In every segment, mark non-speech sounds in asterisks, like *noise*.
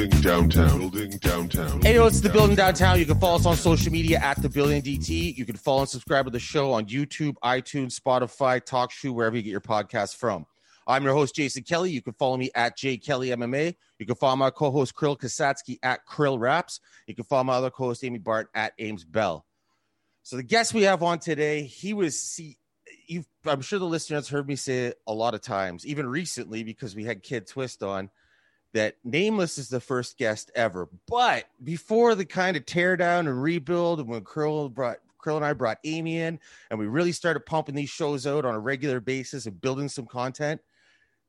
Building downtown. Building downtown. Hey, yo, it's the building downtown. You can follow us on social media at the building DT. You can follow and subscribe to the show on YouTube, iTunes, Spotify, TalkShoe, wherever you get your podcast from. I'm your host, Jason Kelly. You can follow me at J Kelly MMA. You can follow my co-host Krill Kasatskiy at Krill Raps. You can follow my other co-host Amy Bart at Ames Bell. So the guest we have on today, he was see I'm sure the listeners heard me say it a lot of times, even recently because we had Kid Twist on that Nameless is the first guest ever. But before the kind of tear down and rebuild, and when Krill brought Krill and I brought Amy in, and we really started pumping these shows out on a regular basis and building some content,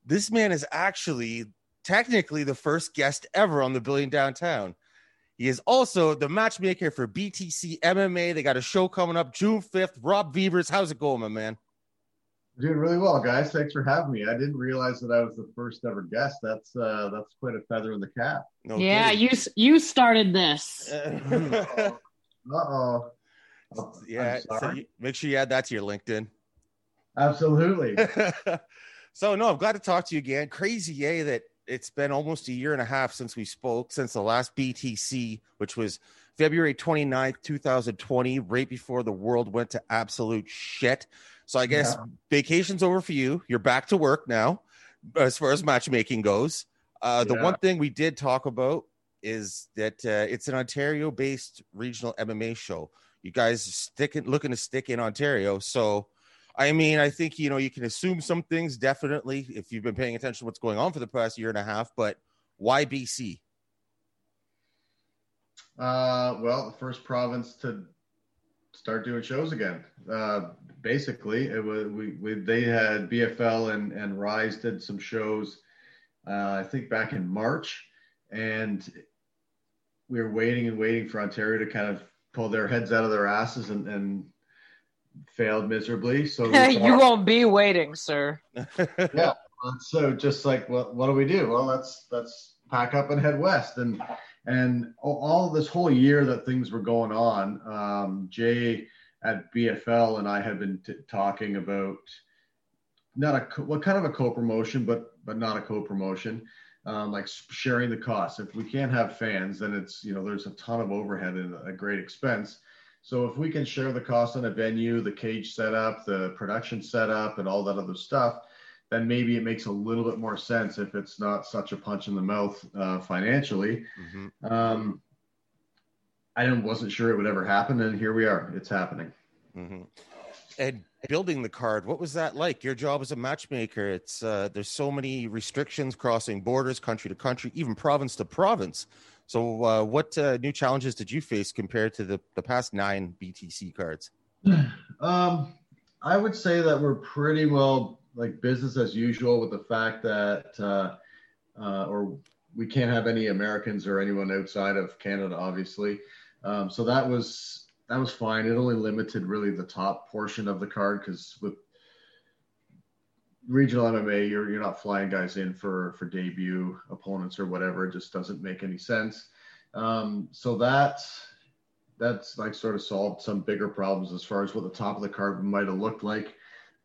this man is actually technically the first guest ever on the Building Downtown. He is also the matchmaker for BTC MMA. They got a show coming up June 5th. Rob Veevers, how's it going, my man? Doing really well, guys. Thanks for having me. I didn't realize that I was the first ever guest. That's uh that's quite a feather in the cap. No yeah, kidding. you you started this. uh oh. Yeah, so you, make sure you add that to your LinkedIn. Absolutely. *laughs* so no, I'm glad to talk to you again. Crazy, yay, that it's been almost a year and a half since we spoke, since the last BTC, which was February 29th, 2020, right before the world went to absolute shit. So I guess yeah. vacation's over for you. You're back to work now, as far as matchmaking goes. Uh, the yeah. one thing we did talk about is that uh, it's an Ontario-based regional MMA show. You guys sticking looking to stick in Ontario, so I mean, I think you know you can assume some things definitely if you've been paying attention to what's going on for the past year and a half. But why BC? Uh, well, the first province to start doing shows again. Uh, basically, it was we, we they had BFL and and Rise did some shows. Uh, I think back in March, and we were waiting and waiting for Ontario to kind of pull their heads out of their asses and, and failed miserably. So *laughs* you won't be waiting, sir. *laughs* yeah. So just like what what do we do? Well, let's let's pack up and head west and and all this whole year that things were going on, um, Jay at BFL and I had been t- talking about not a what kind of a co-promotion, but but not a co-promotion, um, like sharing the costs. If we can't have fans, then it's you know there's a ton of overhead and a great expense. So if we can share the cost on a venue, the cage setup, the production setup, and all that other stuff, then maybe it makes a little bit more sense if it's not such a punch in the mouth uh, financially. Mm-hmm. Um, I wasn't sure it would ever happen, and here we are. It's happening. Mm-hmm. And building the card, what was that like? Your job as a matchmaker, it's uh, there's so many restrictions crossing borders, country to country, even province to province. So, uh, what uh, new challenges did you face compared to the, the past nine BTC cards? *sighs* Um, I would say that we're pretty well like business as usual with the fact that uh, uh, or we can't have any Americans or anyone outside of Canada, obviously. Um, so that was that was fine. It only limited really the top portion of the card because with regional MMA, you're you're not flying guys in for for debut opponents or whatever. It just doesn't make any sense. Um, so that that's like sort of solved some bigger problems as far as what the top of the card might have looked like.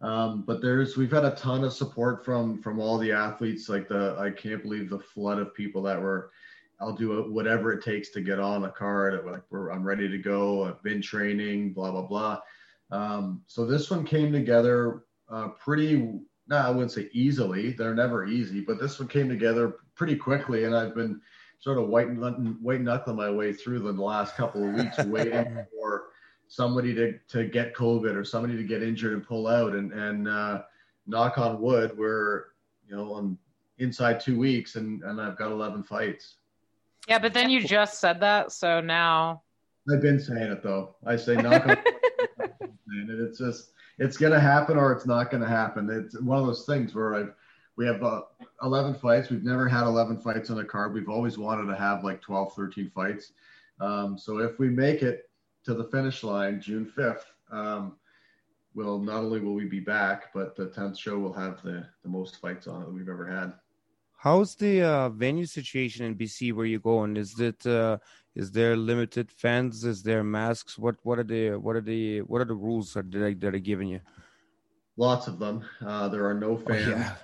Um, but there's we've had a ton of support from from all the athletes. Like the I can't believe the flood of people that were. I'll do whatever it takes to get on a card. Like I'm ready to go. I've been training. Blah blah blah. Um, so this one came together uh, pretty. No, I wouldn't say easily. They're never easy, but this one came together pretty quickly, and I've been sort of white white knuckling my way through the last couple of weeks, waiting *laughs* for somebody to, to get COVID or somebody to get injured and pull out. And, and uh, knock on wood, we're, you know, on inside two weeks and, and I've got 11 fights. Yeah, but then you just said that. So now. I've been saying it though. I say knock on *laughs* and it's just, it's going to happen or it's not going to happen. It's one of those things where I've, we have uh, 11 fights. We've never had 11 fights on a card. We've always wanted to have like 12, 13 fights. Um, so if we make it to the finish line June 5th, um, will not only will we be back, but the 10th show will have the, the most fights on it that we've ever had. How's the uh, venue situation in BC where you're going? Is it uh, is there limited fans? Is there masks? What what are the what are the what are the rules that are, that are given you? Lots of them. Uh, there are no fans. Oh, yeah.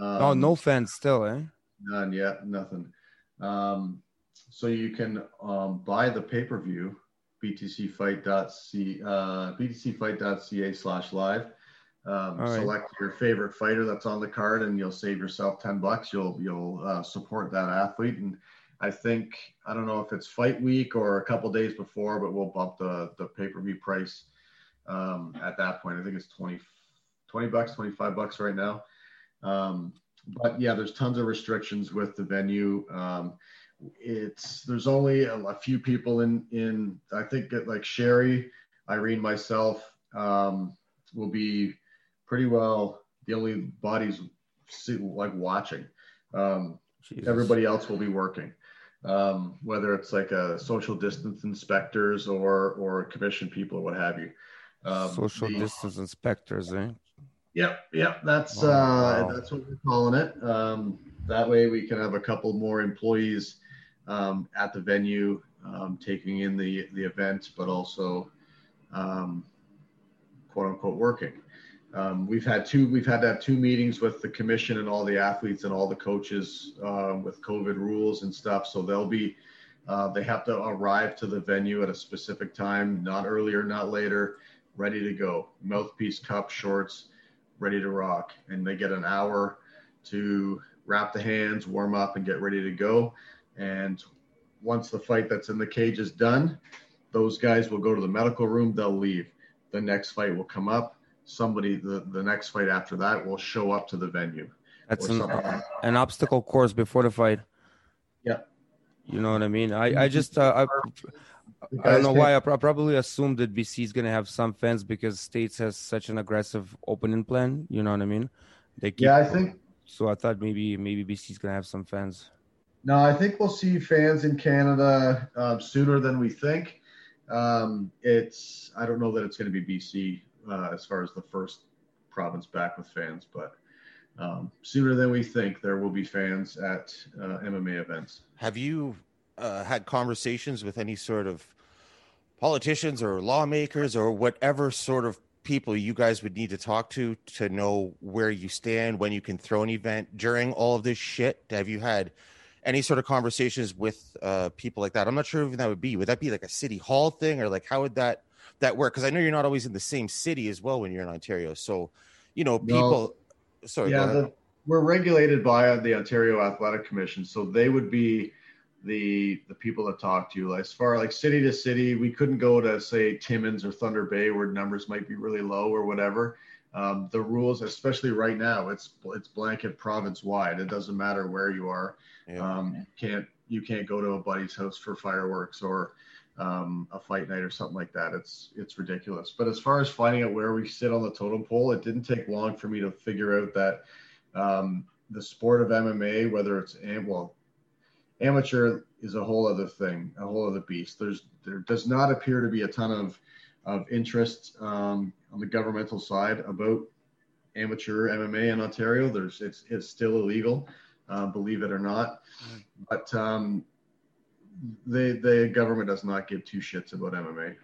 um, oh, no fans still, eh? None yet. Nothing. Um, so you can um, buy the pay per view, btcfight.c, uh, btcfight.ca slash live. Um, right. select your favorite fighter that's on the card, and you'll save yourself ten bucks. You'll you'll uh, support that athlete, and I think I don't know if it's fight week or a couple days before, but we'll bump the the pay per view price um, at that point. I think it's 20, 20 bucks, 25 bucks right now. Um, but yeah, there's tons of restrictions with the venue. Um, it's there's only a, a few people in in I think that like Sherry, Irene, myself um, will be pretty well the only bodies see, like watching. Um, everybody else will be working um, whether it's like a social distance inspectors or or commission people or what have you um, social the- distance inspectors, eh? Yep, yep. That's Wow, uh, that's what we're calling it. Um, that way, we can have a couple more employees um, at the venue, um, taking in the the event, but also, um, quote unquote, working. Um, we've had two. We've had to have two meetings with the commission and all the athletes and all the coaches uh, with COVID rules and stuff. So they'll be. Uh, they have to arrive to the venue at a specific time, not earlier, not later, ready to go. Mouthpiece, cup, shorts, ready to rock. And they get an hour to wrap the hands, warm up, and get ready to go. And once the fight that's in the cage is done, those guys will go to the medical room, they'll leave. The next fight will come up. Somebody, the, the next fight after that will show up to the venue. That's an, like an obstacle course before the fight. Yeah. You know what I mean? I, I just uh, I, I don't know why. I pro- probably assumed that BC is gonna have some fans because States has such an aggressive opening plan. You know what I mean? They keep, Yeah, I think so. I thought maybe maybe BC is gonna have some fans. No, I think we'll see fans in Canada um, sooner than we think. Um, it's I don't know that it's going to be BC uh, as far as the first province back with fans, but um, sooner than we think there will be fans at uh, MMA events. Have you uh, had conversations with any sort of politicians or lawmakers or whatever sort of people you guys would need to talk to to know where you stand when you can throw an event during all of this shit? Have you had any sort of conversations with uh, people like that? I'm not sure who that would be. Would that be like a city hall thing or like how would that that work? Because I know you're not always in the same city as well when you're in Ontario. So, you know, people. Sorry, yeah, the, we're regulated by the Ontario Athletic Commission, so they would be the the people that talk to. You. As far like city to city, we couldn't go to say Timmins or Thunder Bay where numbers might be really low or whatever. Um, the rules, especially right now, it's it's blanket province wide. It doesn't matter where you are. Yeah. Um, can't you can't go to a buddy's house for fireworks or um, a fight night or something like that. It's it's ridiculous. But as far as finding out where we sit on the totem pole, it didn't take long for me to figure out that um, the sport of MMA, whether it's am- well, amateur is a whole other thing, a whole other beast. There's there does not appear to be a ton of of interest um, on the governmental side about amateur MMA in Ontario. There's it's it's still illegal, uh, believe it or not. But um, the the government does not give two shits about MMA.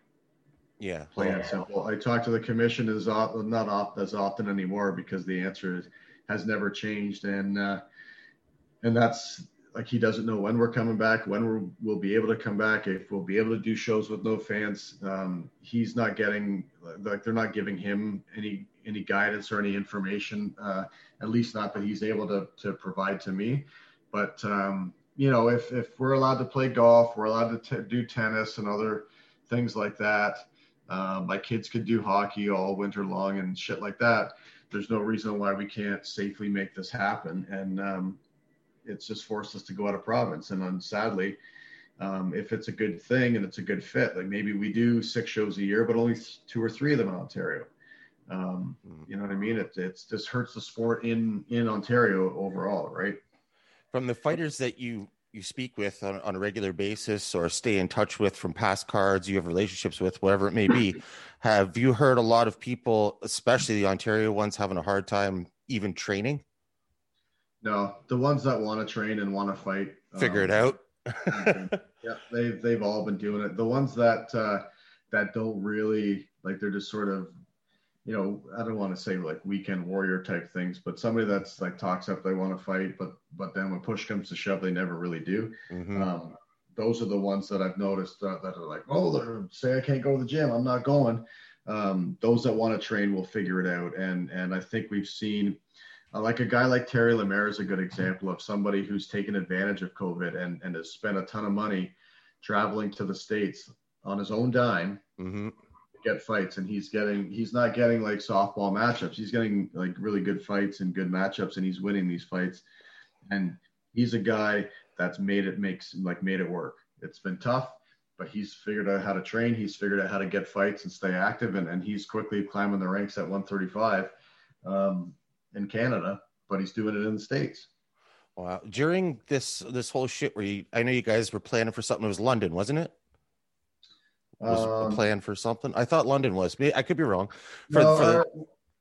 yeah. Plain and simple. I talk to the commission as often, not oft, as often anymore because the answer is, has never changed, and uh, and that's like he doesn't know when we're coming back, when we're, we'll be able to come back, if we'll be able to do shows with no fans. Um, he's not getting like they're not giving him any any guidance or any information, uh, at least not that he's able to to provide to me. But um, you know, if if we're allowed to play golf, we're allowed to t- do tennis and other things like that. Um, my kids could do hockey all winter long and shit like that. There's no reason why we can't safely make this happen. And um, it's just forced us to go out of province. And then sadly, um, if it's a good thing and it's a good fit, like maybe we do six shows a year, but only two or three of them in Ontario. Um, you know what I mean? It it's just hurts the sport in in Ontario overall, right? from the fighters that you you speak with on, on a regular basis or stay in touch with from past cards you have relationships with whatever it may be have you heard a lot of people especially the ontario ones having a hard time even training No, the ones that want to train and want to fight, figure it um, out *laughs* yeah, they've they've all been doing it. The ones that uh, that don't really like, they're just sort of you know, I don't want to say like weekend warrior type things, but somebody that's like talks up they want to fight, but but then when push comes to shove, they never really do. Mhm. Um, those are the ones that I've noticed that, that are like, oh, they're, say I can't go to the gym, I'm not going. Um, those that want to train will figure it out, and and I think we've seen. Uh, like a guy like Terry Lemaire is a good example of somebody who's taken advantage of COVID and, and has spent a ton of money traveling to the States on his own dime Mhm. get fights. And he's getting he's not getting like softball matchups. He's getting like really good fights and good matchups and he's winning these fights. And he's a guy that's made it makes like made it work. It's been tough but he's figured out how to train. He's figured out how to get fights and stay active. And, and he's quickly climbing the ranks at 135 um, in canada but he's doing it in the states Wow. During this this whole shit where you I know you guys were planning for something. It was London, wasn't it? Was Um, a plan for something? I thought London was. I could be wrong. For, no, for the, our-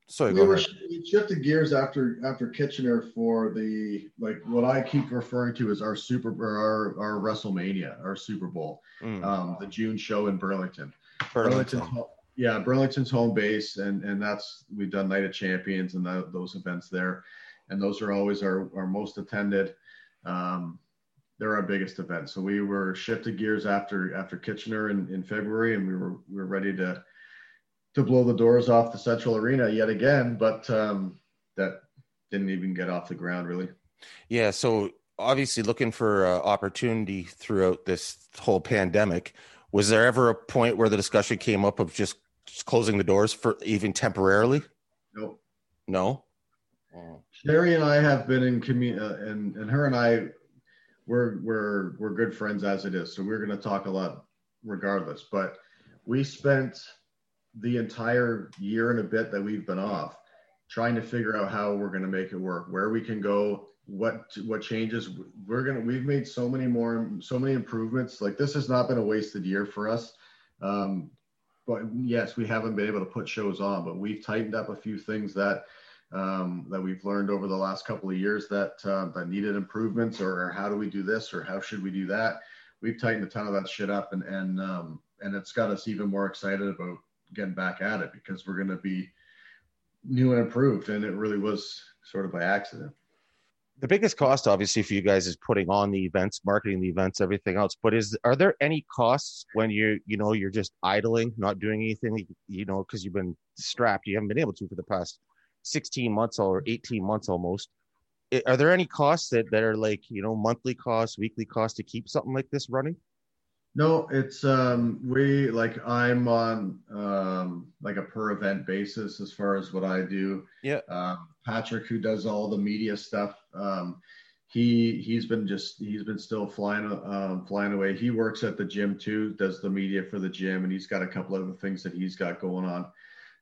sorry, we go were we shifted gears after after Kitchener for the like what I keep referring to as our super our our WrestleMania, our Super Bowl, Mm, um, the June show in Burlington. Burlington. Burlington's ho- yeah, Burlington's home base, and and that's we've done Night of Champions and tho- those events there, and those are always our our most attended. Um, they're our biggest events. So we were shifted gears after after Kitchener in, in February, and we were we were ready to to blow the doors off the Central Arena yet again, but um, that didn't even get off the ground really. Yeah. So obviously, looking for uh, opportunity throughout this whole pandemic. Was there ever a point where the discussion came up of just closing the doors for even temporarily? Nope. No. Sherry and I have been in commu- uh, and and her and I, we're we're we're good friends as it is. So we're going to talk a lot, regardless. But we spent the entire year and a bit that we've been off, trying to figure out how we're going to make it work, where we can go, what what changes we're gonna. We've made so many more, so many improvements. Like this has not been a wasted year for us. Um, but yes, we haven't been able to put shows on, but we've tightened up a few things that um, that we've learned over the last couple of years that uh, that needed improvements, or, or how do we do this, or how should we do that? We've tightened a ton of that shit up, and and um, and it's got us even more excited about getting back at it because we're going to be new and improved, and it really was sort of by accident. The biggest cost obviously for you guys is putting on the events marketing the events everything else. But is are there any costs when you you know you're just idling not doing anything you know because you've been strapped you haven't been able to for the past 16 months or 18 months almost? Are there any costs that, that are like you know monthly costs weekly costs to keep something like this running No, it's um we like I'm on um like a per event basis as far as what I do. Yeah. Um Patrick who does all the media stuff, um he he's been just he's been still flying um flying away. He works at the gym too, does the media for the gym and he's got a couple other things that he's got going on.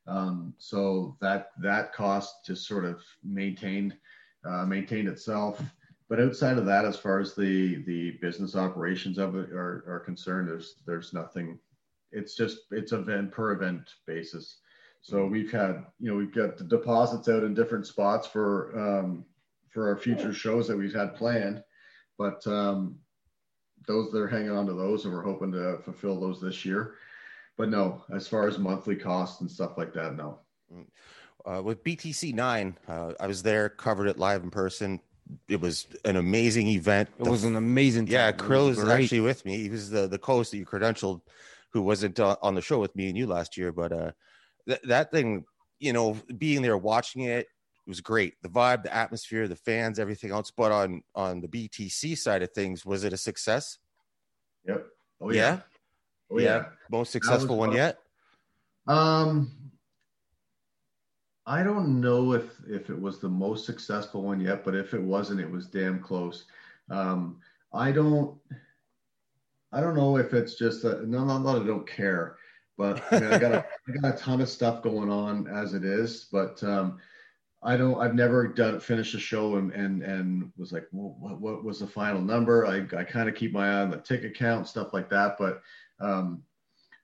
Um so that that cost just sort of maintained uh maintained itself but outside of that, as far as the the business operations of it are, are concerned, there's there's nothing. It's just it's event per event basis. So we've had you know we've got the deposits out in different spots for um, for our future shows that we've had planned, but um, those they're hanging on to those, and we're hoping to fulfill those this year. But no, as far as monthly costs and stuff like that, no. uh, with btc 9 uh, i was there covered it live in person it was an amazing event It The was an amazing. Yeah, time. It Krill was is great. actually with me. He was the the co-host that you credentialed, who wasn't uh, on the show with me and you last year. But uh, th- that thing, you know, being there watching it, it was great. The vibe, the atmosphere, the fans, everything else. But on on the BTC side of things, was it a success? Yep. Oh Yeah? yeah. Oh yeah. most successful one fun. yet. Um, I don't know if if it was the most successful one yet, but if it wasn't, it was damn close. Um, I don't, I don't know if it's just a, no, not that I don't care, but I, mean, I got a, I got a ton of stuff going on as it is, but um, I don't, I've never done finished a show and and and was like, well, what what was the final number? I I kind of keep my eye on the ticket count, stuff like that, but um,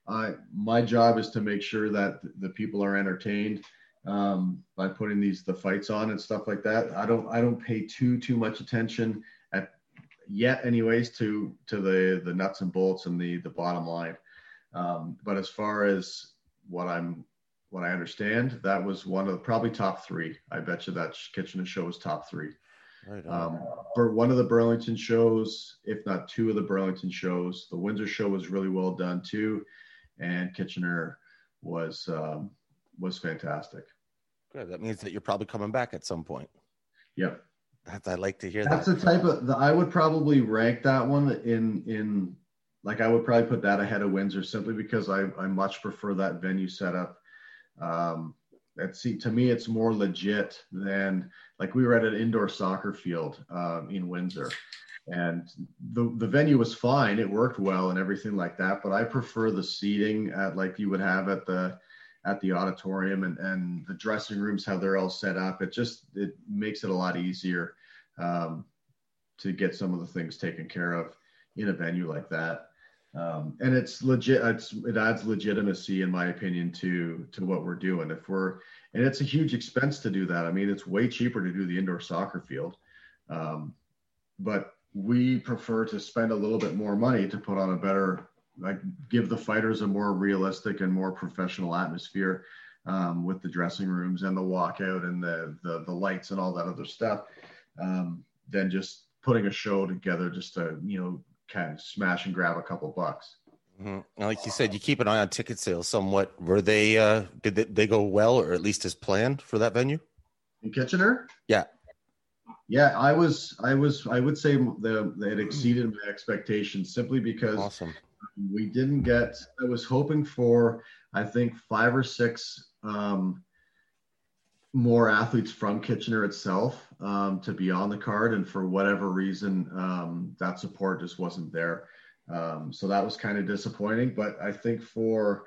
I my job is to make sure that the people are entertained um, by putting these the fights on and stuff like that. I don't I don't pay too too much attention at yet, anyways, to to the the nuts and bolts and the the bottom line. Um, but as far as what I'm what I understand, that was one of the, probably top three. I bet you that Kitchener show was top three. Right. Um, for one of the Burlington shows, if not two of the Burlington shows, the Windsor show was really well done too, and Kitchener was um, was fantastic. Good. That means that you're probably coming back at some point. Yep. That's, I like to hear that. That's that. the type of the, I would probably rank that one in in like I would probably put that ahead of Windsor simply because I I much prefer that venue setup. Um, that see to me it's more legit than like we were at an indoor soccer field um, in Windsor, and the the venue was fine, it worked well and everything like that. But I prefer the seating at like you would have at the at the auditorium and and the dressing rooms how they're all set up. It just it makes it a lot easier um, to get some of the things taken care of in a venue like that. Um, and it's legit. It's, it adds legitimacy, in my opinion, to to what we're doing. If we're and it's a huge expense to do that. I mean, it's way cheaper to do the indoor soccer field, um, but we prefer to spend a little bit more money to put on a better, like, give the fighters a more realistic and more professional atmosphere um, with the dressing rooms and the walkout and the the, the lights and all that other stuff, um, than just putting a show together just to you know kind of smash and grab a couple bucks. Mhm. Like you said, you keep an eye on ticket sales somewhat. Were they, uh, did they, they go well or at least as planned for that venue? In Kitchener? Yeah. Yeah, I was, I was, I would say the, it exceeded my expectations simply because Awesome. We didn't get, I was hoping for, I think, five or six um, more athletes from Kitchener itself um, to be on the card. And for whatever reason, um, that support just wasn't there. Um, so that was kind of disappointing. But I think for,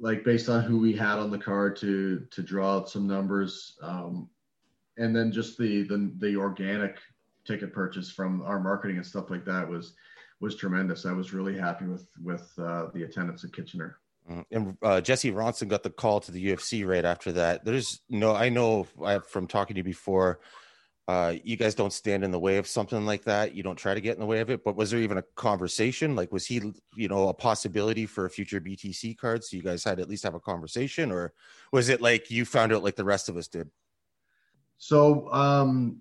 like based on who we had on the card to to draw out some numbers um, and then just the, the the organic ticket purchase from our marketing and stuff like that was was tremendous i was really happy with with uh, the attendance at kitchener Mm. And uh, Jesse Ronson got the call to the UFC right after that. There's no, I know from talking to you before, uh, you guys don't stand in the way of something like that. You don't try to get in the way of it. But was there even a conversation? Like, was he, you know, a possibility for a future BTC card? So you guys had at least have a conversation, or was it like you found out like the rest of us did? so um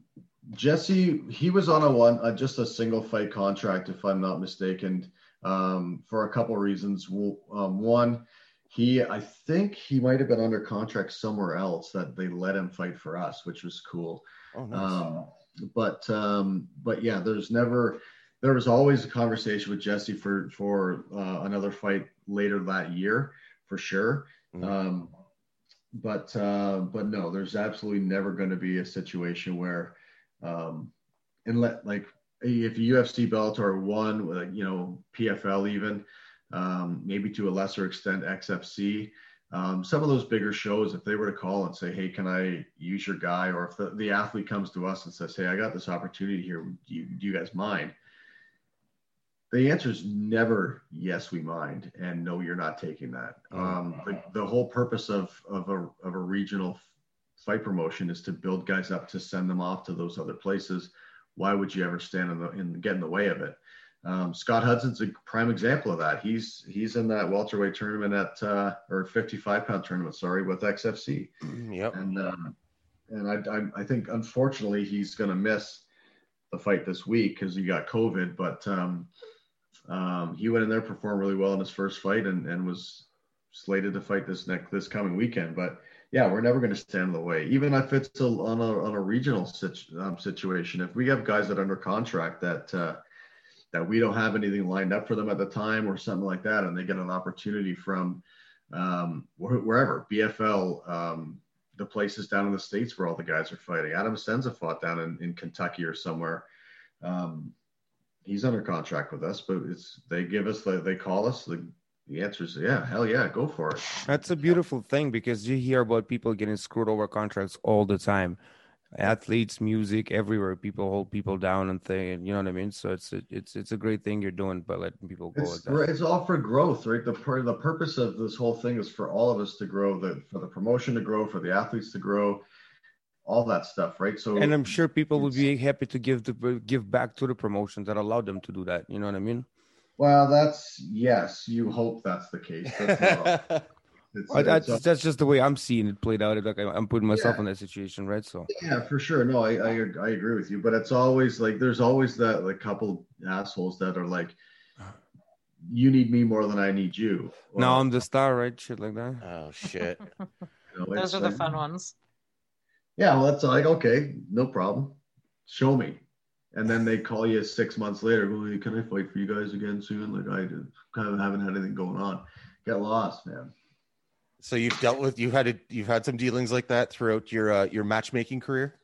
jesse he was on a one uh, just a single fight contract if i'm not mistaken um, for a couple reasons. Um, one, he I think he might have been under contract somewhere else that they let him fight for us, which was cool. Oh, nice. Um, but um, but yeah, there's never there was always a conversation with Jesse for for uh, another fight later that year for sure. Mhm. Um, but uh, but no, there's absolutely never going to be a situation where um, and let like if UFC Bellator one, like, you know, PFL even, um, maybe to a lesser extent XFC, um, some of those bigger shows, if they were to call and say, "Hey, can I use your guy?" or if the, the athlete comes to us and says, "Hey, I got this opportunity here. Do you, do you guys mind?" The answer is never yes, we mind, and no, you're not taking that. Um, the, the whole purpose of of a of a regional fight promotion is to build guys up to send them off to those other places why would you ever stand in the in get in the way of it? Um, Scott Hudson's a prime example of that. He's he's in that welterweight tournament at uh, or 55 pound tournament, sorry, with XFC, yep. and um, and I, I I think unfortunately he's going to miss the fight this week because he got COVID, but um, um, he went in there, performed really well in his first fight, and and was slated to fight this next this coming weekend, but yeah, we're never going to stand in the way, even if it's a, on a on a regional situ, um, situation. If we have guys that are under contract that uh, that we don't have anything lined up for them at the time or something like that, and they get an opportunity from um, wh- wherever BFL, um, the places down in the states where all the guys are fighting. Adam Senza fought down in, in Kentucky or somewhere. Um, he's under contract with us, but it's they give us the, they call us the the answer is yeah, hell yeah, go for it. That's a beautiful thing because you hear about people getting screwed over contracts all the time. Athletes, music, everywhere. People hold people down and thing. You know what I mean? So it's a, it's it's a great thing you're doing by letting people go It's, it's all for growth, right? The the purpose of this whole thing is for all of us to grow, the for the promotion to grow, for the athletes to grow, all that stuff, right? So And I'm sure people would be happy to give the give back to the promotions that allowed them to do that. You know what I mean? Well, that's yes, you hope that's the case. That's not. *laughs* It's, that's it's- that's just the way I'm seeing it played out. Like I'm putting myself Yeah. in that situation, right? So Yeah, for sure. No, I, I I agree with you, but it's always like there's always that like couple assholes that are like, you need me more than I need you. now Well, I'm the star, right? Shit like that. Oh shit. *laughs* you know, Those are the like- fun ones. Yeah, well, that's like okay, no problem. Show me, and then they call you six months later. Well, can I fight for you guys again soon? Like I did, kind of haven't had anything going on. Get lost, man. So you've dealt with you've had you've had some dealings like that throughout your uh, your matchmaking career.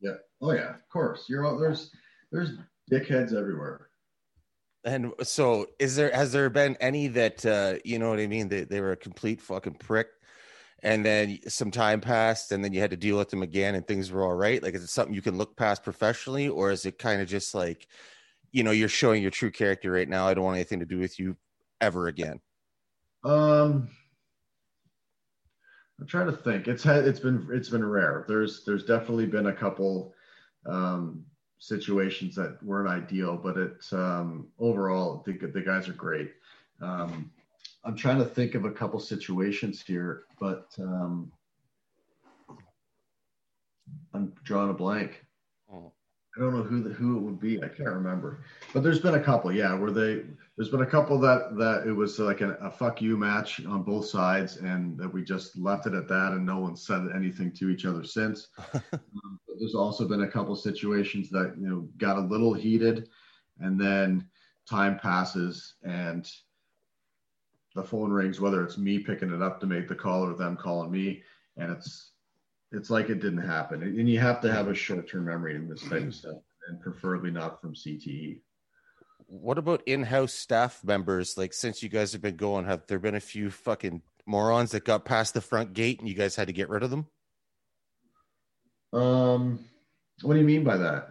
Yeah. Oh yeah, of course. You're all, there's there's dickheads everywhere. And so, is there has there been any that uh, you know what I mean? They they were a complete fucking prick, and then some time passed, and then you had to deal with them again, and things were all right. Like, is it something you can look past professionally, or is it kind of just like, you know, you're showing your true character right now? I don't want anything to do with you ever again. Um, I'm trying to think. It's had it's been it's been rare. There's there's definitely been a couple um, situations that weren't ideal, but it um, overall the the guys are great. Um, I'm trying to think of a couple situations here, but um, I'm drawing a blank. Oh. I don't know who the, who it would be. I can't remember. But there's been a couple, yeah, where they there's been a couple that that it was like a, a fuck you match on both sides, and that we just left it at that, and no one said anything to each other since. *laughs* um, there's also been a couple situations that you know got a little heated, and then time passes and the phone rings, whether it's me picking it up to make the call or them calling me, and it's it's like it didn't happen. And you have to have a short term memory in this type of stuff, and preferably not from. CTE. What about in-house staff members? Like, since you guys have been going, have there been a few fucking morons that got past the front gate, and you guys had to get rid of them? Um, what do you mean by that?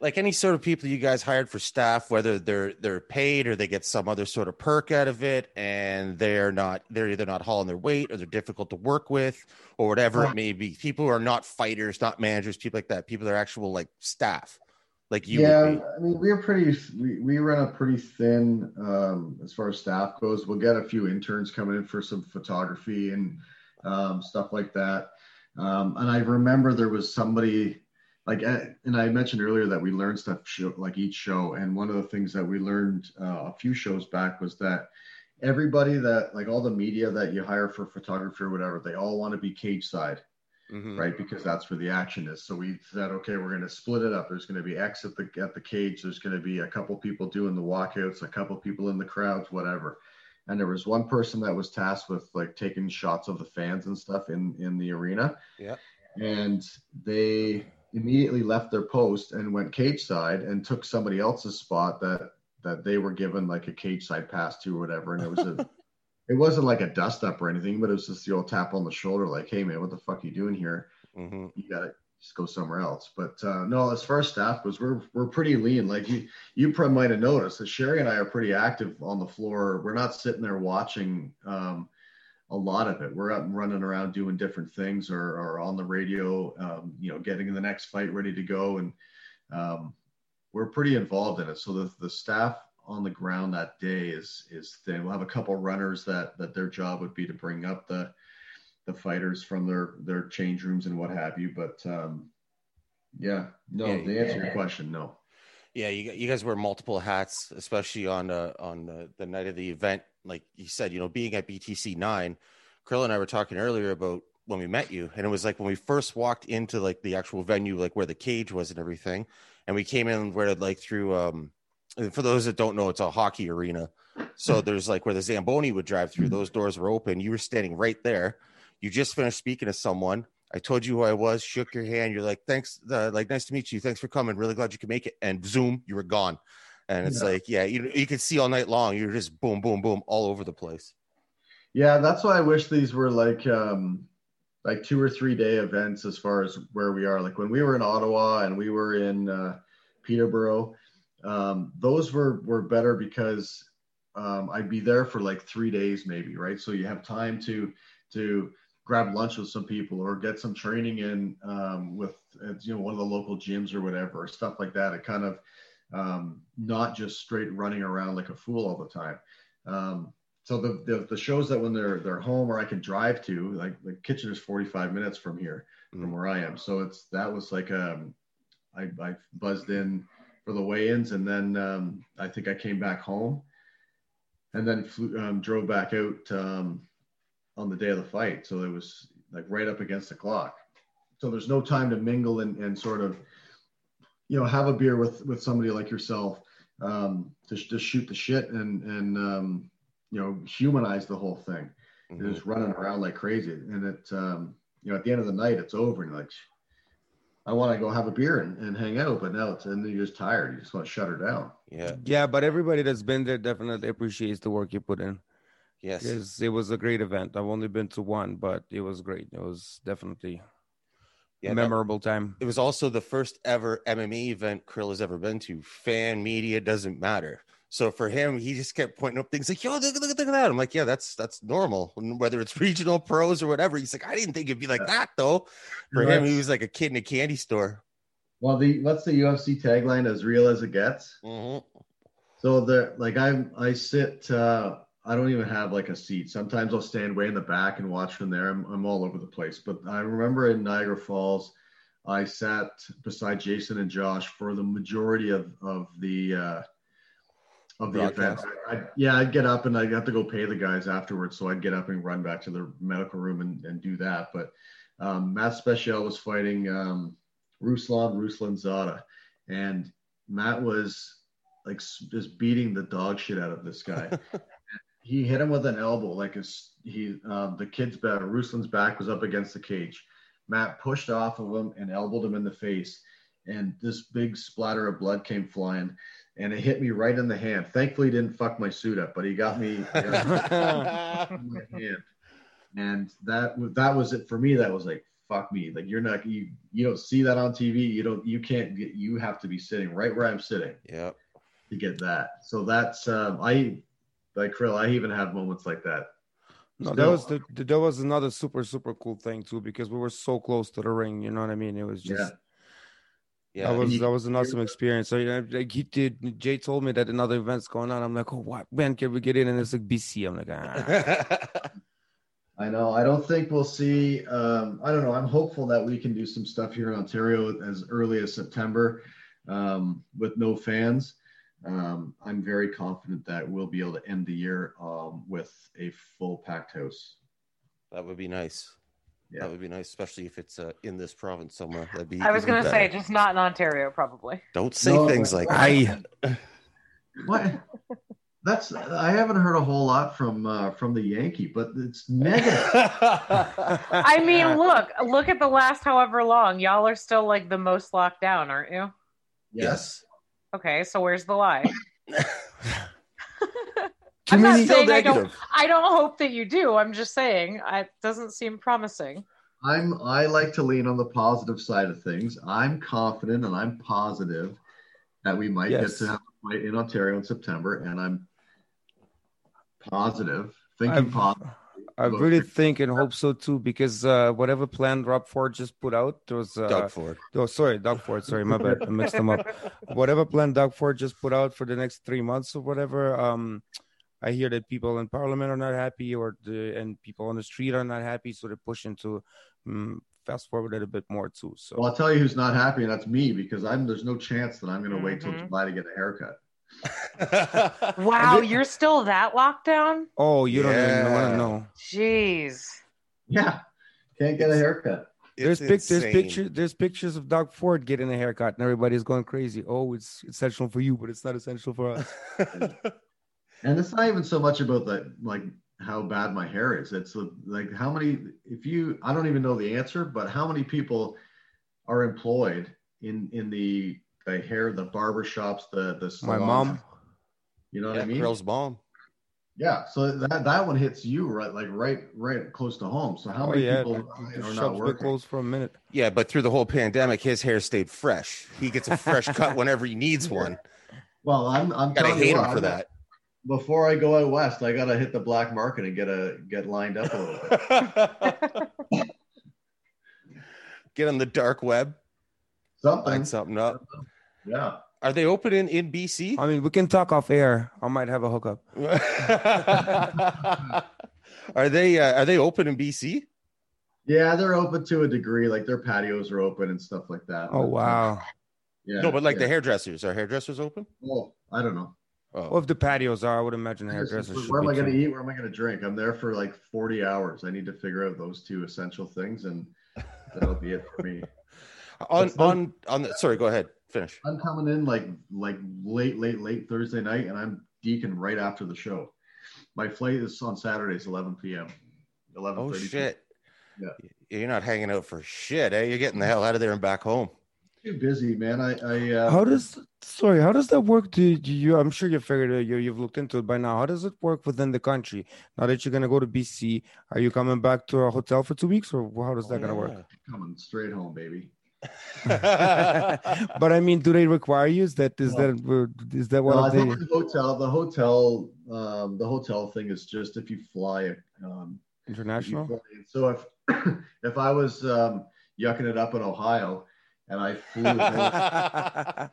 Like any sort of people you guys hired for staff whether they're they're paid or they get some other sort of perk out of it and they're not they're either not hauling their weight or they're difficult to work with or whatever it may be people who are not fighters not managers people like that people that are actual like staff like you yeah, I mean, we're pretty, we, we run a pretty thin um, as far as staff goes. We'll get a few interns coming in for some photography and um, stuff like that. Um, and I remember there was somebody like, uh, and I mentioned earlier that we learned stuff show, like each show. And one of the things that we learned uh, a few shows back was that everybody that, like all the media that you hire for photography or whatever, they all want to be cage side Mhm. right? Because that's where the action is. So we said, okay, we're going to split it up. There's going to be X at the at the cage. There's going to be a couple people doing the walkouts, a couple people in the crowds, whatever. And there was one person that was tasked with like taking shots of the fans and stuff in in the arena. Yeah. And they immediately left their post and went cage side and took somebody else's spot that that they were given like a cage side pass to or whatever. And it was a *laughs* it wasn't like a dust up or anything, but it was just the old tap on the shoulder, like, hey man, what the fuck are you doing here? Mhm. You gotta just go somewhere else. But uh, no, as far as staff goes, we're we're pretty lean. Like you you probably might have noticed that Sherry and I are pretty active on the floor. We're not sitting there watching um, a lot of it. We're up and running around doing different things or, or on the radio, um, you know, getting the next fight ready to go. And um, we're pretty involved in it. So the, the staff on the ground that day is is thin. We'll have a couple runners that that their job would be to bring up the the fighters from their their change rooms and what have you. But um, yeah, no, Yeah, to answer yeah. your question, no. Yeah, you you guys wear multiple hats, especially on uh, on the, the night of the event. Like you said, you know, being at BTC nine, Krill and I were talking earlier about when we met you, and it was like when we first walked into like the actual venue, like where the cage was and everything, and we came in where like through um, for those that don't know, it's a hockey arena. So *laughs* there's like where the Zamboni would drive through. Those doors were open. You were standing right there. You just finished speaking to someone. I told you who I was, shook your hand. You're like, thanks, uh, like, nice to meet you. Thanks for coming. Really glad you could make it. And zoom, you were gone. And it's Yeah. like, yeah, you, you could see all night long. You're just boom, boom, boom, all over the place. Yeah, that's why I wish these were like um like two or three day events as far as where we are. Like when we were in Ottawa and we were in uh, Peterborough, um, those were were better because um, I'd be there for like three days maybe, right? So you have time to to grab lunch with some people or get some training in um, with you know one of the local gyms or whatever, or stuff like that. It kind of um, not just straight running around like a fool all the time. Um, so the, the the shows that when they're they're home or I can drive to, like the kitchen is 45 minutes from here, from Mm. where I am. So it's that was like um, I I buzzed in for the weigh-ins, and then um, I think I came back home, and then flew, um, drove back out um, on the day of the fight. So it was like right up against the clock. So there's no time to mingle and, and sort of, you know, have a beer with with somebody like yourself um, to just shoot the shit and and um, you know humanize the whole thing. Mhm. You're just running around like crazy, and it um, you know at the end of the night it's over, and you're like, I want to go have a beer and, and hang out, but now it's and then you're just tired. You just want to shut her down. Yeah. Yeah, but everybody that's been there definitely appreciates the work you put in. Yes. It was a great event. I've only been to one, but it was great. It was definitely Yeah, a that- memorable time. it was also the first ever MMA event Krill has ever been to. Fan media doesn't matter. So for him, he just kept pointing up things like, "Yo, look, look, look at that!" I'm like, "Yeah, that's that's normal. Whether it's *laughs* regional pros or whatever." He's like, "I didn't think it'd be like that though." For Right. him, he was like a kid in a candy store. Well, the what's the UFC tagline? As real as it gets. Mhm. So the like I I sit uh I don't even have like a seat. Sometimes I'll stand way in the back and watch from there. I'm I'm all over the place. But I remember in Niagara Falls, I sat beside Jason and Josh for the majority of of the uh of the event. Broadcast. I, yeah, I'd get up and I'd have to go pay the guys afterwards. So I'd get up and run back to the medical room and, and do that. But um, Matt Special was fighting um, Ruslan Ruslan Zada, and Matt was like just beating the dog shit out of this guy. *laughs* he hit him with an elbow, like his he um, the kid's back, Ruslan's back was up against the cage. Matt pushed off of him and elbowed him in the face, and this big splatter of blood came flying, and it hit me right in the hand. Thankfully, he didn't fuck my suit up, but he got me. *laughs* he in my hand. And that that was it for me. That was like fuck me. Like you're not you you don't see that on TV. You don't you can't get you have to be sitting right where I'm sitting Yep. to get that. So that's um, I like Krill. I even have moments like that. No, that was the, the that was another super super cool thing too because we were so close to the ring. You know what I mean? It was just Yeah. Yeah. that was you- that was an awesome experience. So you know, like he did. Jay told me that another event's going on. I'm like, oh, what? When can we get in? And it's like BC. I'm like, ah. *laughs* I know. I don't think we'll see. Um, I don't know. I'm hopeful that we can do some stuff here in Ontario as early as September um, with no fans. Um, I'm very confident that we'll be able to end the year um, with a full packed house. that would be nice. Yeah. That would be nice, especially if it's uh, in this province somewhere. That'd be. I was gonna say just not in Ontario, probably. Don't say No, things like I *laughs* What? That's I haven't heard a whole lot from uh, from the Yankee, but it's negative. *laughs* I mean, look, look at the last however long. Y'all are still like the most locked down, aren't you? yes. Okay, so where's the lie? *laughs* I'm not saying I don't. I don't hope that you do. I'm just saying uh, it doesn't seem promising. I'm I like to lean on the positive side of things. I'm confident and I'm positive that we might Yes. get to have a fight in Ontario in September, and I'm positive, thinking I've- positive. I really think and hope so too because uh, whatever plan Rob Ford just put out, there was uh, Doug Ford. Oh, sorry, Doug Ford. Sorry, my bad. I mixed them up. *laughs* Whatever plan Doug Ford just put out for the next three months or whatever. Um, I hear that people in Parliament are not happy, or the and people on the street are not happy, so they're pushing to um, fast forward it a bit more too. So Well, I'll tell you who's not happy, and that's me because I'm. There's no chance that I'm going to wait till Mhm. July to get a haircut. *laughs* Wow, thi- you're still that locked down? oh, you don't even want to know. Jeez. Yeah, can't get a It's- haircut. There's pic- there's pictures there's pictures of Doug Ford getting a haircut, and everybody's going crazy. Oh, it's essential for you, but it's not essential for us. *laughs* And it's not even so much about the like how bad my hair is. It's like how many. If you, I don't even know the answer, but how many people are employed in in the the hair, the barber shops, the the My mom. You know what I mean? Krill's mom. Yeah. So that that one hits you right, like right right close to home. So how Oh many yeah, people it are not shops working? closed for a minute. Yeah, but through the whole pandemic, his hair stayed fresh. He gets a fresh cut whenever he needs *laughs* one. Well, I'm I'm Gotta telling you hate him for I'm- that. Before I go out west, I gotta hit the black market and get a get lined up a little bit. *laughs* Get on the dark web, *laughs* Something. find something up. Yeah. Are they open in in BC? I mean, we can talk off air. I might have a hookup. *laughs* are they uh, are they open in BC? Yeah, they're open to a degree. Like their patios are open and stuff like that. Oh But, wow! Yeah. no, but like yeah. the hairdressers are hairdressers open? Oh, I don't know. Oh, Well, if the patios are, I would imagine hairdressers. Where, am be I going to eat? Where am I going to drink? I'm there for like 40 hours. I need to figure out those two essential things, and that'll be it for me. *laughs* on on on. The, sorry, go ahead. Finish. I'm coming in like like late, late, late Thursday night, and I'm deacon right after the show. My flight is on Saturdays, 11 p.m. 11. Oh shit. Yeah. You're not hanging out for shit, eh? You're getting the hell out of there and back home. Too busy, man. I, I uh, How does sorry? How does that work? Do you? I'm sure you figured it. You, you've looked into it by now. How does it work within the country? Now that you're gonna go to BC, are you coming back to a hotel for two weeks, or how does that gonna work? coming straight home, baby. *laughs* but I mean, do they require you? Is that is No. that is that one Well, I of think the? hotel, the hotel, um, the hotel thing is just if you fly, um, if International? fly- So if *coughs* if I was um, yucking it up in Ohio and I flew *laughs* home,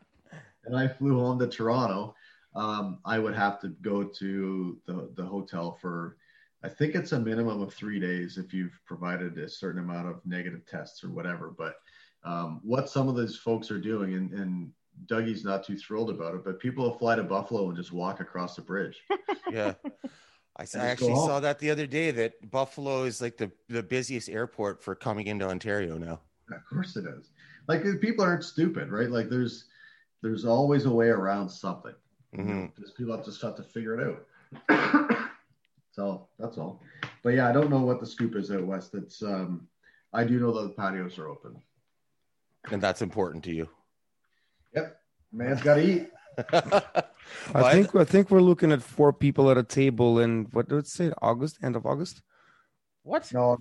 and I flew home to Toronto, um, I would have to go to the, the hotel for, I think it's a minimum of three days if you've provided a certain amount of negative tests or whatever. But um, what some of those folks are doing, and, and Dougie's not too thrilled about it, but people will fly to Buffalo and just walk across the bridge. *laughs* yeah. I, go actually saw that the other day that Buffalo is like the, the busiest airport for coming into Ontario now. Of course it is. Like people aren't stupid, right? Like there's there's always a way around something. Mhm. Just people have to start to figure it out. *coughs* so that's all. But yeah, I don't know what the scoop is out west. It's um I do know that the patios are open. And that's important to you. Yep. Man's gotta eat. *laughs* I think I think we're looking at four people at a table in what did it say? August, end of August what? No,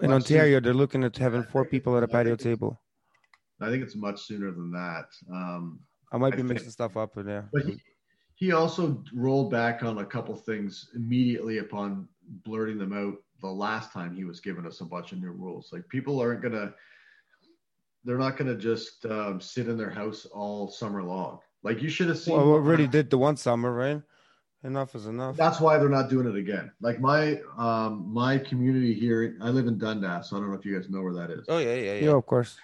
in Much Ontario. They're looking at having four people at a it's- I patio table. I think it's much sooner than that. Um I might I be think- mixing stuff up, but yeah. But he, he also rolled back on a couple things immediately upon blurting them out the last time he was giving us a bunch of new rules. Like people aren't gonna, they're not gonna just um, sit in their house all summer long. Like you should have seen. Well, we already *laughs* did the one summer, right? Enough is enough. That's why they're not doing it again. Like my um, my community here, I live in Dundas. So I don't know if you guys know where that is. Oh, yeah, yeah, yeah. Yeah, of course.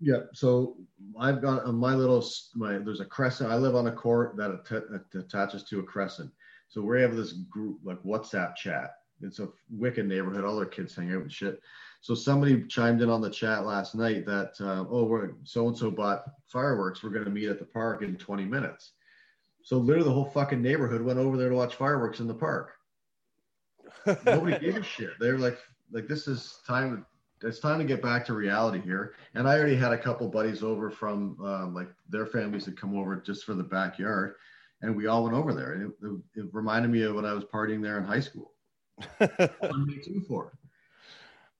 Yeah. So I've got on my little my there's a crescent. I live on a court that att- attaches to a crescent. So we have this group like WhatsApp chat. It's a wicked neighborhood. All their kids hang out and shit. So somebody chimed in on the chat last night that uh, oh we're so and so bought fireworks. We're going to meet at the park in 20 minutes. So literally the whole fucking neighborhood went over there to watch fireworks in the park. *laughs* Nobody gave a shit. They were like like this is time it's time to get back to reality here. And I already had a couple buddies over from um, like their families had come over just for the backyard, and we all went over there. And it, it, it reminded me of when I was partying there in high school. What am I for?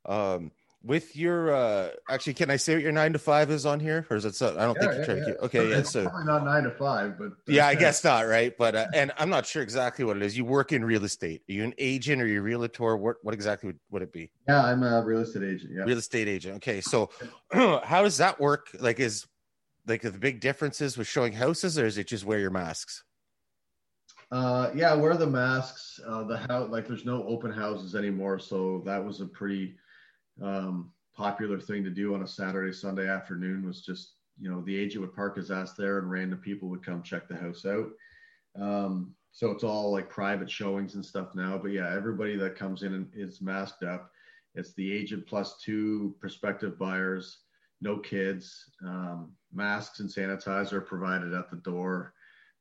Um, with your, uh, actually, can I say what your nine to five is on here? Or is it so? I don't think you're trying to okay, yeah. It's So, probably not nine to five, but yeah, I guess not, right? But, uh, and I'm not sure exactly what it is. You work in real estate. Are you an agent or you a realtor? What, what exactly would, would it be? yeah, I'm a real estate agent. Yeah. real estate agent. Okay, so *clears throat* how does that work? Like, is like the big differences with showing houses, or is it just wear your masks? Uh, yeah, wear the masks. Uh, the house, like, there's no open houses anymore, so that was a pretty um, popular thing to do on a Saturday, Sunday afternoon. Was just you know the agent would park his ass there, and random people would come check the house out. Um, so it's all like private showings and stuff now. But yeah, everybody that comes in is masked up. It's the agent plus two prospective buyers, no kids. Um, masks and sanitizer provided at the door.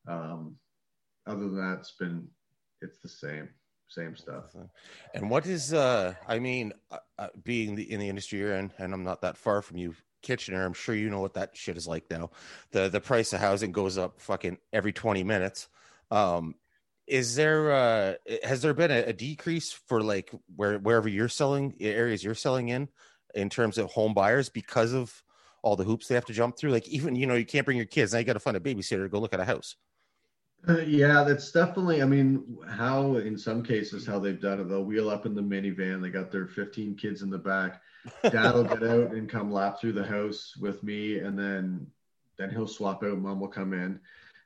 Um, other than that, it's been it's the same same stuff. And what is uh I mean, uh, uh, being the, in the industry you're in, and I'm not that far from you, Kitchener. I'm sure you know what that shit is like now. The the price of housing goes up fucking every 20 minutes. Um, is there uh has there been a, a decrease for like where wherever you're selling areas you're selling in in terms of home buyers because of all the hoops they have to jump through? Like even you know you can't bring your kids now you got to find a babysitter to go look at a house. Uh, yeah, that's definitely. I mean, how in some cases how they've done it, they'll wheel up in the minivan. They got their 15 kids in the back. Dad'll get *laughs* out and come lap through the house with me, and then then he'll swap out. Mom will come in.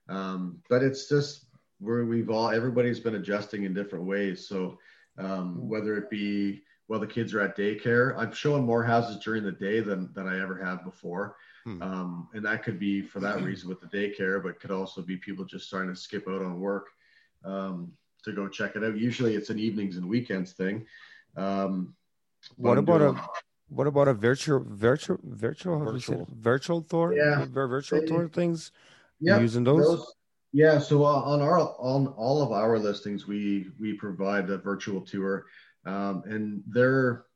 Um, but it's just where we've all everybody's been adjusting in different ways. So um, whether it be while the kids are at daycare, I'm showing more houses during the day than than I ever have before. Hmm. Um, and that could be for that *clears throat* reason with the daycare, but could also be people just starting to skip out on work um, to go check it out. Usually it's an evenings and weekends thing. Um, What about a what about a virtual virtual virtual how do you say it? Virtual. virtual tour? Yeah. Vir- virtual They- tour things. yeah, using those? yeah. So uh, on our on all of our listings, we we provide a virtual tour, um, and they're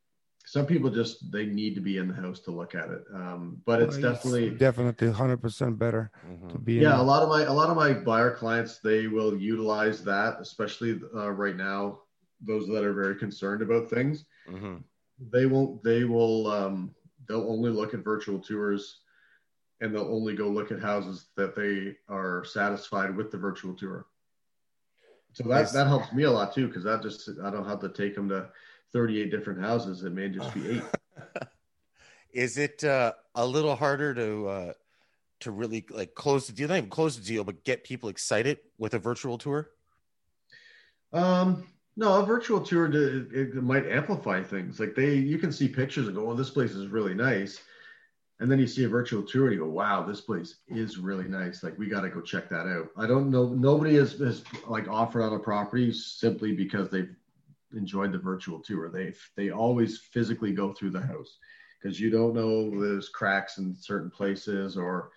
some people just they need to be in the house to look at it. Um, but it's Well, definitely definitely hundred percent better Mhm. to be. yeah. A lot of my a lot of my buyer clients they will utilize that, especially uh, right now. Those that are very concerned about things, Mhm. they won't. They will. Um, they'll only look at virtual tours, and they'll only go look at houses that they are satisfied with the virtual tour. So that Nice. that helps me a lot too, because that just I don't have to take them to 38 different houses. It may just be eight. *laughs* Is it uh, a little harder to uh, to really like close the deal? Not even close the deal, but get people excited with a virtual tour. Um, no, a virtual tour to, it, it might amplify things. Like they, you can see pictures and go, "Oh, this place is really nice," and then you see a virtual tour and you go, "Wow, this place is really nice." Like we got to go check that out. I don't know. Nobody has, has like offered on a property simply because they've enjoyed the virtual tour. They they always physically go through the house because you don't know there's cracks in certain places or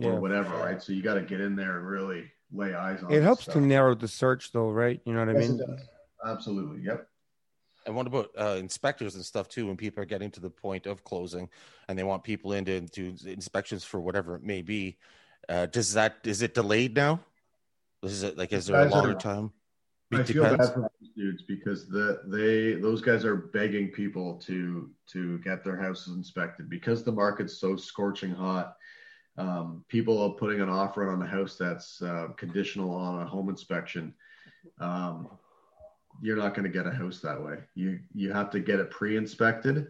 or whatever, right? So you got to get in there and really lay eyes on. It helps stuff. to narrow the search, though, right? You know what I Yes, it mean? Absolutely. Yep. And what about uh, inspectors and stuff too? When people are getting to the point of closing and they want people in to do inspections for whatever it may be, uh, does that is it delayed now? Is it like is there a longer time? I feel depends. bad for those dudes because the they those guys are begging people to to get their houses inspected because the market's so scorching hot. Um, people are putting an offer on a house that's uh, conditional on a home inspection. Um, you're not going to get a house that way. You you have to get it pre-inspected.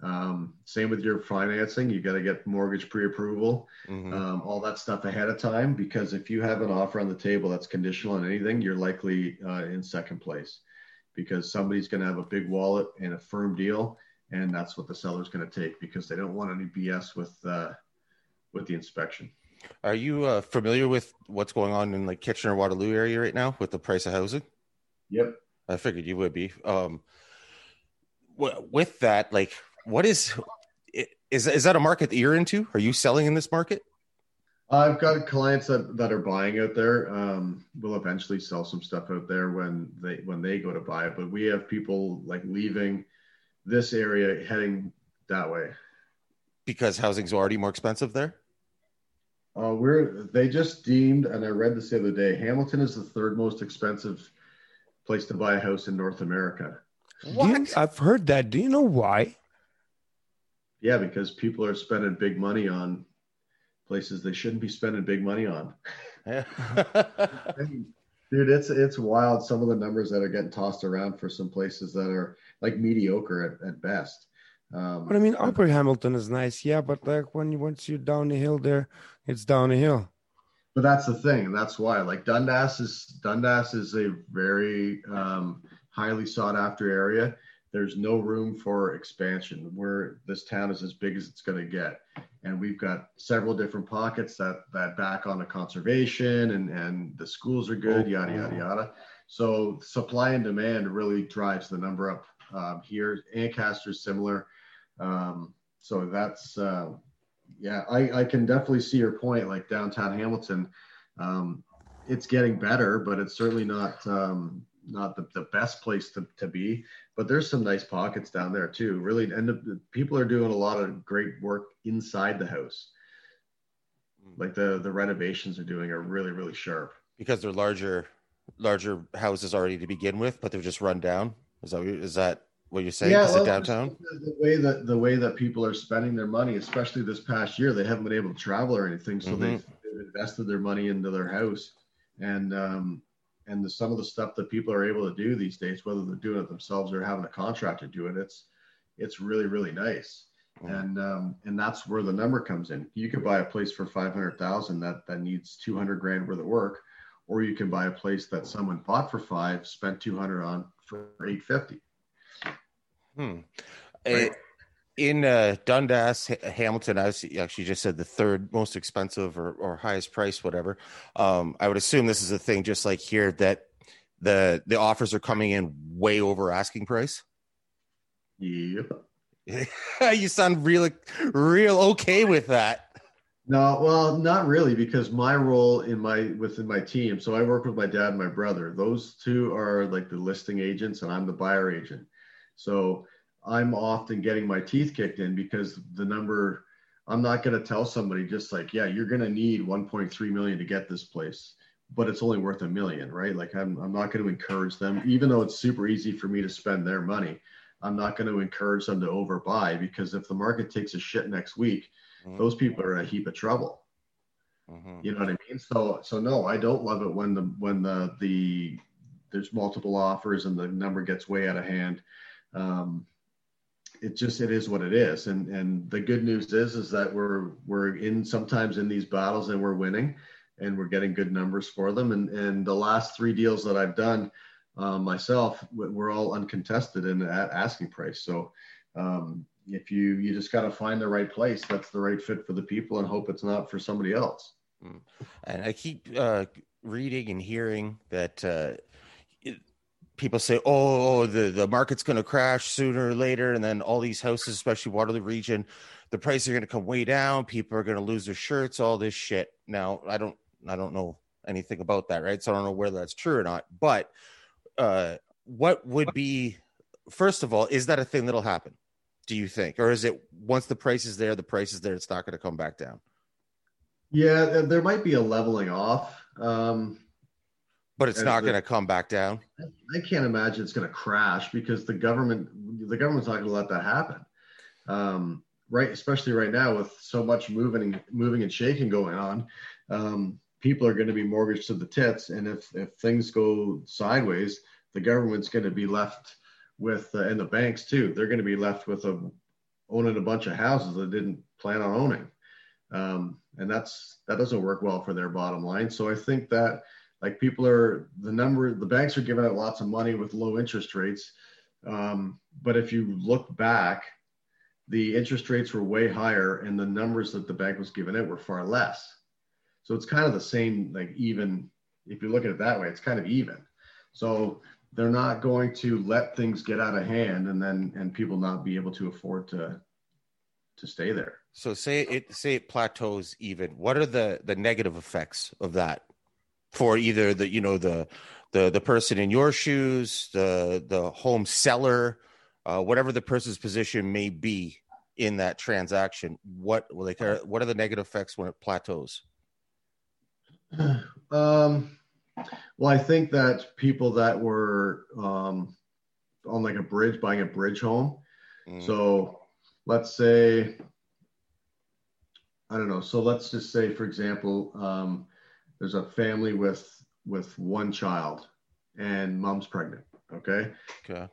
Um, same with your financing. You got to get mortgage pre-approval Mhm. um, all that stuff ahead of time because if you have an offer on the table that's conditional on anything, you're likely uh, in second place because somebody's going to have a big wallet and a firm deal, and that's what the seller's going to take because they don't want any BS with uh, with the inspection. Are you uh, familiar with what's going on in like Kitchener Waterloo area right now with the price of housing? Yep. I figured you would be. Um, wi- with that, like, what is is is that a market that you're into? Are you selling in this market? I've got clients that, that are buying out there. Um, we'll eventually sell some stuff out there when they when they go to buy it. But we have people like leaving this area heading that way. Because housing's already more expensive there. Uh, we're they just deemed, and I read this the other day. Hamilton is the third most expensive place to buy a house in North America. Do you- What? I've heard that. Do you know why? Yeah, because people are spending big money on places they shouldn't be spending big money on. *laughs* Dude, it's it's wild. Some of the numbers that are getting tossed around for some places that are like mediocre at, at best. Um, But I mean, Upper Hamilton is nice, yeah. But like when you once you're down the hill there, it's down the hill. but that's the thing, and that's why. Like Dundas is Dundas is a very um, highly sought after area. There's no room for expansion. Where this town is as big as it's going to get, and we've got several different pockets that that back on the conservation, and and the schools are good, yada yada yada. So supply and demand really drives the number up um, here. Ancaster is similar. Um, so that's uh, yeah, I, I can definitely see your point. Like downtown Hamilton, um, it's getting better, but it's certainly not um, not the, the best place to, to be. But there's some nice pockets down there too. Really, and the, the people are doing a lot of great work inside the house. Like the the renovations are doing are really really sharp. because they're larger, larger houses already to begin with, but they're just run down. Is that is that what you're saying? is well, it downtown? The, way that the way that people are spending their money, especially this past year, they haven't been able to travel or anything, so Mhm. they've, they've invested their money into their house, and um, and the, some of the stuff that people are able to do these days, whether they're doing it themselves or having a contractor do it, it's it's really really nice. Mm. and um, and that's where the number comes in. You could buy a place for five hundred thousand that that needs two hundred grand worth of work, or you can buy a place that someone bought for five, spent two hundred on for eight fifty. Hmm. Right. In uh, Dundas, Ha- Hamilton, I was actually just said the third most expensive or, or highest price, whatever. Um, I would assume this is a thing just like here that the the offers are coming in way over asking price. Yep. *laughs* you sound real, real okay with that. No, well, not really, because my role in my within my team. So I work with my dad and my brother. Those two are like the listing agents, and I'm the buyer agent. So I'm often getting my teeth kicked in because the number. I'm not going to tell somebody just like, yeah, you're going to need 1.3 million to get this place, but it's only worth a million, right? Like I'm, I'm not going to encourage them, even though it's super easy for me to spend their money. I'm not going to encourage them to overbuy because if the market takes a shit next week, those people are in a heap of trouble. Mhm. You know what I mean? So so no, I don't love it when the when the the there's multiple offers and the number gets way out of hand. Um, it just it is what it is. And and the good news is is that we're we're in sometimes in these battles and we're winning and we're getting good numbers for them. And and the last three deals that I've done uh, myself, we're all uncontested and at asking price. So um, if you you just got to find the right place that's the right fit for the people and hope it's not for somebody else. And I keep uh, reading and hearing that uh, people say, "Oh, the the market's going to crash sooner or later," and then all these houses, especially Waterloo region, the prices are going to come way down. People are going to lose their shirts. All this shit. Now, I don't, I don't know anything about that, right? So I don't know whether that's true or not. But uh, what would be, first of all, is that a thing that'll happen? Do you think, or is it once the price is there, the price is there, it's not going to come back down? Yeah, there- there might be a leveling off. Um, But it's not going to come back down. I can't imagine it's going to crash because the government, the government's not going to let that happen. Um, right, especially right now with so much moving, moving and shaking going on. Um, people are going to be mortgaged to the tits, and if if things go sideways, the government's going to be left with, uh, and the banks too. They're going to be left with a owning a bunch of houses that didn't plan on owning, um, and that's that doesn't work well for their bottom line. So I think that like people are the number the banks are giving out lots of money with low interest rates. Um, but if you look back the interest rates were way higher and the numbers that the bank was giving out were far less. So it's kind of the same like even if you look at it that way it's kind of even. So they're not going to let things get out of hand and then and people not be able to afford to to stay there. So say it say it plateaus even. What are the the negative effects of that for either the you know the the the person in your shoes, the the home seller, uh, whatever the person's position may be in that transaction? What will they care? What are the negative effects when it plateaus? *sighs* Um, well, I think that people that were um, on like a bridge, buying a bridge home. Mm, So let's say, I don't know. So let's just say, for example, um, there's a family with with one child, and mom's pregnant. Okay, okay.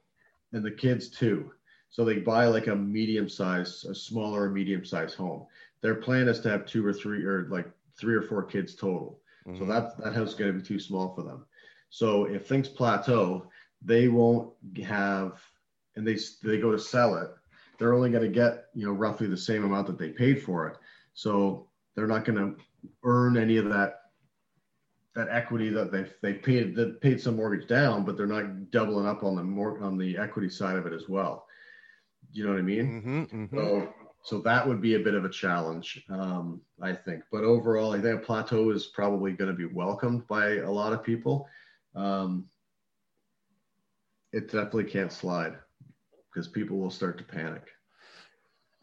and the kids too. So they buy like a medium size, a smaller medium sized home. Their plan is to have two or three or like three or four kids total. So Mhm. that that house is going to be too small for them. So if things plateau, they won't have, and they they go to sell it. They're only going to get you know roughly the same amount that they paid for it. So they're not going to earn any of that that equity that they they paid that paid some mortgage down, but they're not doubling up on the more on the equity side of it as well. You know what I mean? Mhm, mhm. So, so that would be a bit of a challenge, um, I think. But overall, I think a plateau is probably going to be welcomed by a lot of people. Um, it definitely can't slide because people will start to panic.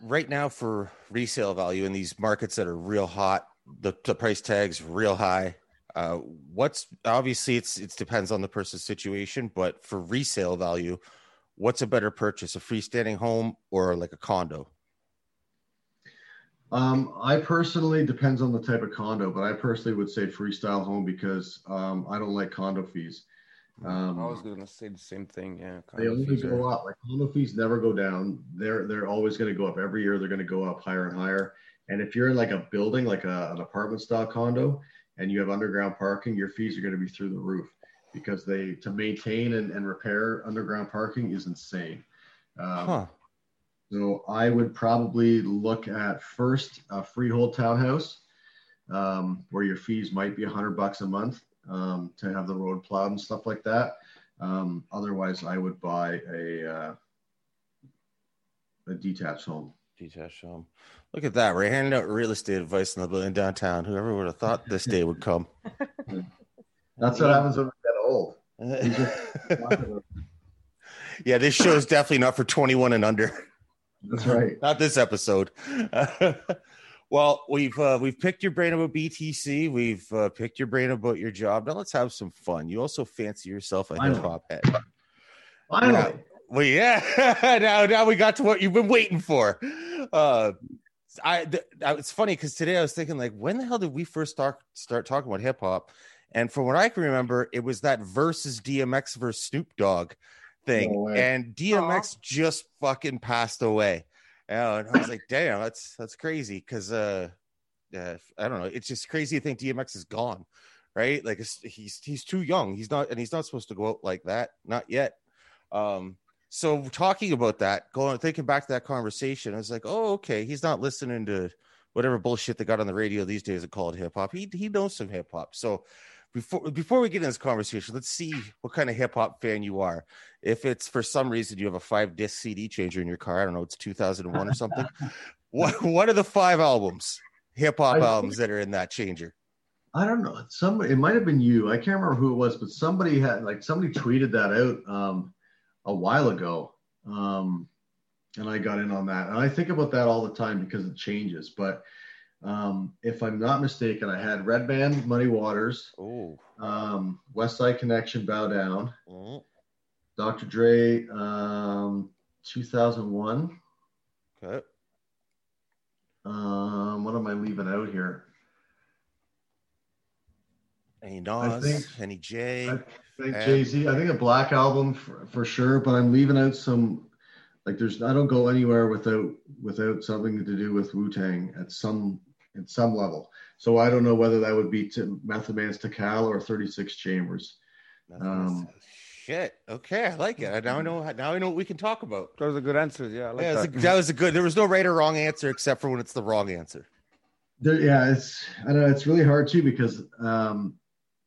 right now for resale value in these markets that are real hot the, the price tags real high uh what's obviously it's it depends on the person's situation but for resale value what's a better purchase a freestanding home or like a condo Um, I personally depends on the type of condo, but I personally would say freestyle home because um, I don't like condo fees. Um, I was gonna say the same thing. Yeah, they only go are- up. Like condo fees never go down. They're they're always going to go up every year. They're going to go up higher and higher. And if you're in like a building, like a, an apartment style condo, and you have underground parking, your fees are going to be through the roof because they to maintain and, and repair underground parking is insane. Um, Huh. So I would probably look at first a freehold townhouse, um, where your fees might be a hundred bucks a month um, to have the road plowed and stuff like that. Um, otherwise, I would buy a uh, a detached home. Detached home. Look at that. We're handing out real estate advice in the building downtown. Whoever would have thought this day would come? *laughs* That's what happens when we get old. *laughs* yeah, this show is definitely not for 21 and under. That's right. *laughs* Not this episode. well, we've uh, we've picked your brain about BTC. We've uh, picked your brain about your job. Now let's have some fun. You also fancy yourself a hip hop head. Finally, Well, yeah. now, now we got to what you've been waiting for. Uh, I, th- I it's funny because today I was thinking like, when the hell did we first start start talking about hip hop? And from what I can remember, it was that versus DMX versus Snoop Dogg thing, No and DMX just fucking passed away. Yeah, and I was like, damn, that's that's crazy because uh, uh, I don't know, it's just crazy to think DMX is gone, right? Like it's, he's he's too young. He's not, and he's not supposed to go out like that, not yet. Um, so talking about that, going thinking back to that conversation, I was like, oh, okay, he's not listening to whatever bullshit they got on the radio these days and called hip hop. He he knows some hip hop. So before before we get in this conversation, let's see what kind of hip hop fan you are. If it's for some reason you have a five disc CD changer in your car, I don't know, it's 2001 or something. *laughs* what what are the five albums, hip hop albums that are in that changer? I don't know. Somebody, it might have been you. I can't remember who it was, but somebody had like somebody tweeted that out um, a while ago, um, and I got in on that. And I think about that all the time because it changes. But um, if I'm not mistaken, I had Redman, Muddy Waters, Oh, um, West Side Connection, Bow Down, mm, Dr. Dre, um, 2001. okay. Um, what am I leaving out here? Any Nas, think- any J. I think And- Jay Z. I think a Black album for, for sure, but I'm leaving out some. Like, there's I don't go anywhere without without something to do with Wu Tang at some at some level. So I don't know whether that would be to Method Man's Tical or 36 Chambers. Um, Shit. Okay, I like it. I now I know. Now I know what we can talk about. That was a good answer. Yeah, I like yeah, that. that. that was a good. There was no right or wrong answer except for when it's the wrong answer. There, yeah, it's I don't know it's really hard too because um,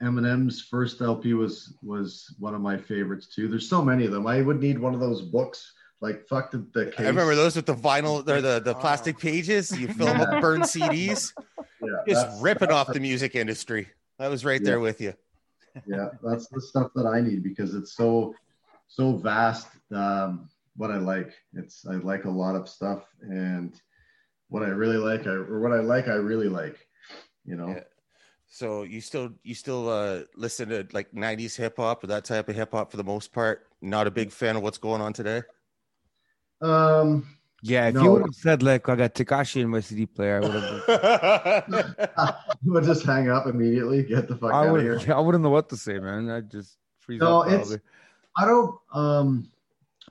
Eminem's first LP was was one of my favorites too. There's so many of them. I would need one of those books. Like fuck the, the case. I remember those with the vinyl or the the *laughs* plastic pages. You fill them up, burn CDs, *laughs* Yeah, just that's- ripping that's off the music industry. That was right there with you. yeah that's the stuff that i need because it's so so vast um what i like it's i like a lot of stuff and what i really like I, or what i like i really like you know Yeah. So you still you still uh listen to like '90s hip hop or that type of hip hop for the most part. Not a big fan of what's going on today. um yeah, if No. you would have said like I got Tekashi in my CD player, I *laughs* *laughs* would have. we'll just hang up immediately get the fuck I out of here. *laughs* I wouldn't know what to say, man. I just freeze No, up. it's- i don't um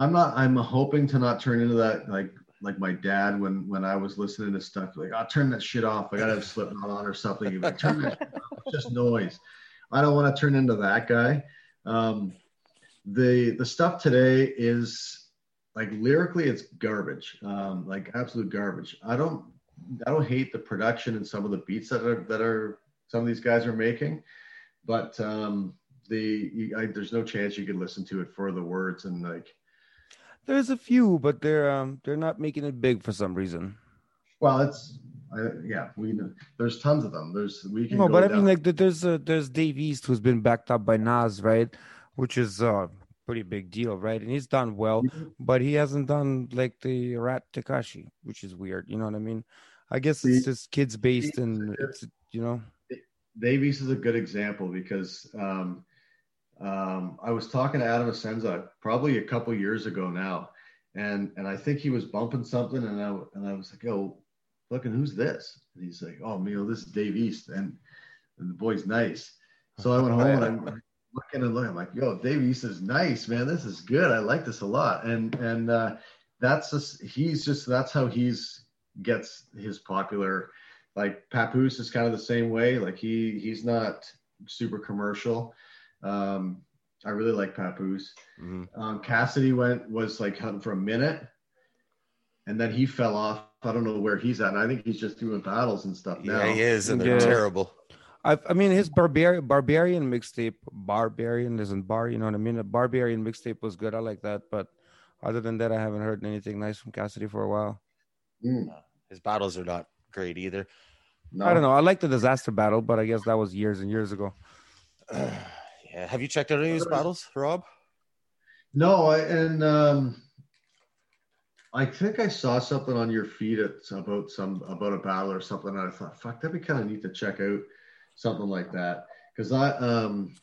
i'm not i'm hoping to not turn into that like like my dad when when i was listening to stuff like i'll turn that shit off. I gotta have slipknot on or something. Like turn that just noise. I don't want to turn into that guy. Um the the stuff today is like lyrically it's garbage. Um like absolute garbage. I don't i don't hate the production and some of the beats that are that are some of these guys are making but um the I, there's no chance you could listen to it for the words and like There's a few, but they're um they're not making it big for some reason. well it's yeah we know there's tons of them there's we can No, but I down- mean, like there's uh, there's Dave East who's been backed up by Nas, right? Which is a pretty big deal, right? And he's done well, but he hasn't done like the Rat Tekashi, which is weird. You know what I mean? I guess it's just kids based, and it's you know. Dave East is a good example because um, um, I was talking to Adam Asenza probably a couple years ago now, and and I think he was bumping something, and I and I was like, "Yo, fucking who's this?" And he's like, "Oh, Neil, this is Dave East," and, and the boy's nice. So I went home and I'm looking and looking. I'm like, yo, Dave East is nice, man. This is good. I like this a lot. And and uh, that's just he's just that's how he's gets his popular. Like Papoose is kind of the same way. Like he he's not super commercial. Um, I really like Papoose. Mhm. Um, Cassidy went was like hunting for a minute, and then he fell off. I don't know where he's at. And I think he's just doing battles and stuff now. Yeah, he is, and they're Yeah. terrible. I, I mean, his barbarian barbarian mixtape, barbarian isn't bar. You know what I mean? A barbarian mixtape was good. I like that, but other than that, I haven't heard anything nice from Cassidy for a while. Mm, His battles are not great either. no. I don't know. I like the Dizaster battle, but I guess that was years and years ago. *sighs* yeah. Have you checked out any of his battles, Rob? No, I, and um, I think I saw something on your feed at, about some about a battle or something. And I thought, fuck, that'd be kind of neat to check out something like that because I um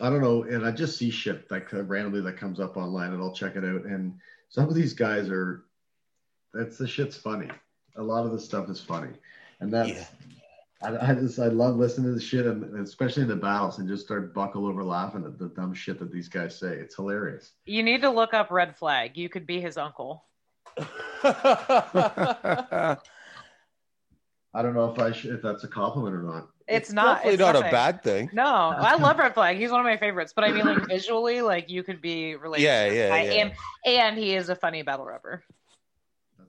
I don't know, and I just see shit like uh, randomly that comes up online, and I'll check it out. And some of these guys are that's the shit's funny. A lot of the stuff is funny, and that's. Yeah. I, I just I love listening to the shit and especially in the battles and just start buckle over laughing at the dumb shit that these guys say. It's hilarious. You need to look up Red Flag. You could be his uncle. *laughs* *laughs* I don't know if I should, if that's a compliment or not. It's, not. definitely It's not nothing. a bad thing. No, I love Red Flag. He's one of my favorites. But I mean, like visually, like you could be related. Yeah, to this yeah, guy. yeah. And and he is a funny battle rapper.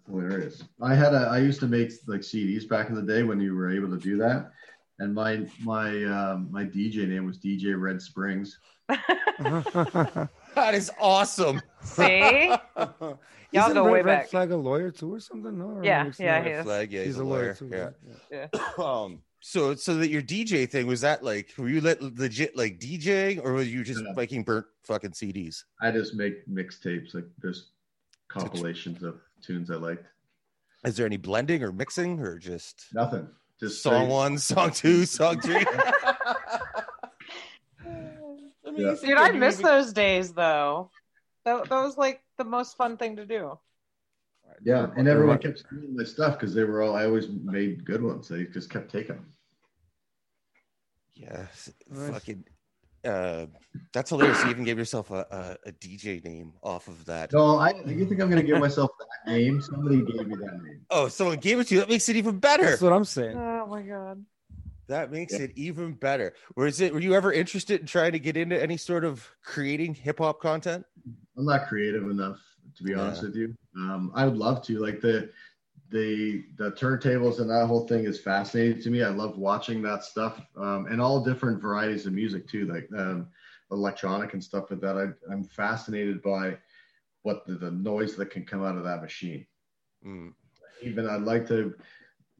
That's hilarious. I had a I used to make like CDs back in the day when you were able to do that, and my my um, my DJ name was DJ Red Springs. *laughs* That is awesome. See? *laughs* Y'all Isn't go Red, way Red back. Flag a lawyer too or something? No, or Yeah, it's yeah, not? he is. Flag, yeah, He's, a lawyer, too. Yeah. yeah. *coughs* Um. So, so that your DJ thing was that like were you let legit like DJing or were you just Yeah. making burnt fucking CDs? I just make mixtapes like there's compilations of tunes I liked. Is there any blending or mixing or just Nothing. Just song straight- one, song two, *laughs* song three? *laughs* Yeah. Dude, I miss those days though. That, that was like the most fun thing to do. Yeah, and everyone kept stealing my stuff because they were all. I always made good ones. They just kept taking them. Yeah, s- Nice. fucking. Uh, that's hilarious. You even gave yourself a, a, a DJ name off of that. No, I. You think I'm gonna give myself *laughs* that name? Somebody gave me that name. Oh, someone gave it to you. That makes it even better. That's what I'm saying. Oh my god. That makes Yeah. it even better. Was it? Were you ever interested in trying to get into any sort of creating hip hop content? I'm not creative enough to be honest Yeah. with you. Um, I would love to. Like the the the turntables and that whole thing is fascinating to me. I love watching that stuff um, and all different varieties of music too, like um, electronic and stuff like that. I, I'm fascinated by what the, the noise that can come out of that machine. Mm. Even I'd like to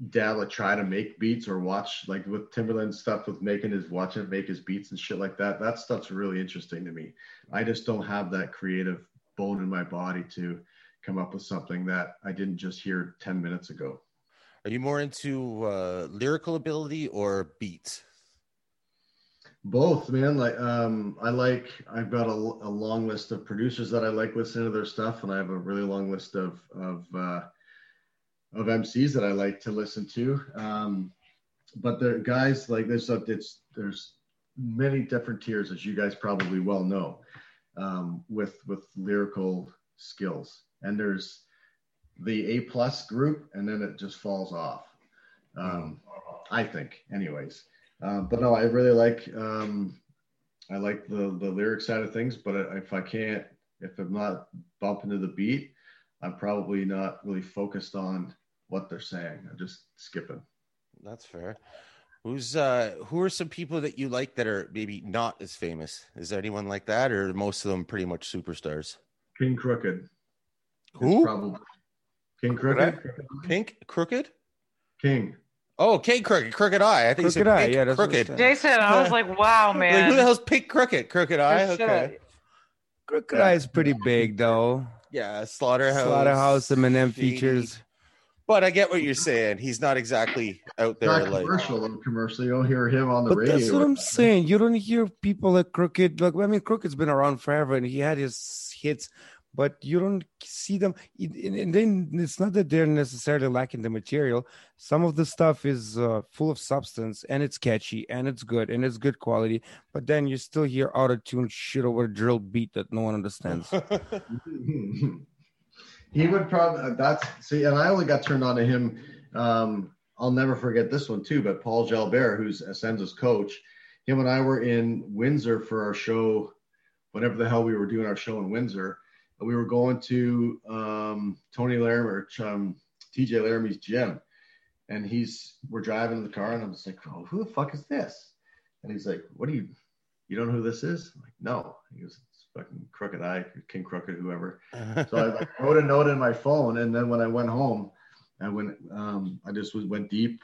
dabble, try to make beats or watch like with Timbaland stuff with making his watch him make his beats and shit like that. That stuff's really interesting to me. I just don't have that creative bone in my body to come up with something that I didn't just hear 10 minutes ago. Are you more into uh, lyrical ability or beats? Both, man. Like, um, I like. I've got a, a long list of producers that I like listening to their stuff, and I have a really long list of of uh, of MCs that I like to listen to. Um, but there, guys, like there's a, it's there's many different tiers, as you guys probably well know, um, with with lyrical skills, and there's the A plus group, and then it just falls off. Um, I think, anyways. Um, but no, I really like um, I like the the lyric side of things. But if I can't, if I'm not bumping to the beat, I'm probably not really focused on what they're saying. I'm just skipping. That's fair. Who's uh who are some people that you like that are maybe not as famous? Is there anyone like that, or are most of them pretty much superstars? King Crooked. Who? Probably King Crooked. Pink Crooked? King. Oh, King Crooked, Crooked Eye. I think you said Crooked I, Pink yeah, that's what I Crooked. said. Jason, I was like, wow, *laughs* Like, man. who the hell's Pink Crooked? Crooked I. Shut Okay. up. Crooked Yeah. Eye is pretty big though. Yeah, Slaughterhouse. Slaughterhouse, Eminem Shady. features. But I get what you're saying. He's not exactly out there Not like. commercial. commercial. You don't hear him on the But radio. that's what I'm saying. You don't hear people like Crooked. Like I mean, Crooked's been around forever, and he had his hits. But you don't see them. And and then it's not that they're necessarily lacking the material. Some of the stuff is uh, full of substance and it's catchy and it's good and it's good quality. But then you still hear out of tune shit over a drill beat that no one understands. *laughs* he would probably that's see, and I only got turned on to him. Um, I'll never forget this one too. But Paul Jalbert, who's Ascenza's coach, him and I were in Windsor for our show, whatever the hell we were doing our show in Windsor. We were going to um, Tony Laramie, um, TJ Laramie's gym, and he's we're driving in the car, and I'm just like, oh, who the fuck is this? And he's like, what do you, you don't know who this is? I'm like, no. He goes, it's fucking Crooked I, King Crooked, whoever. So I like, wrote a note in my phone, and then when I went home, I went, um, I just was, went deep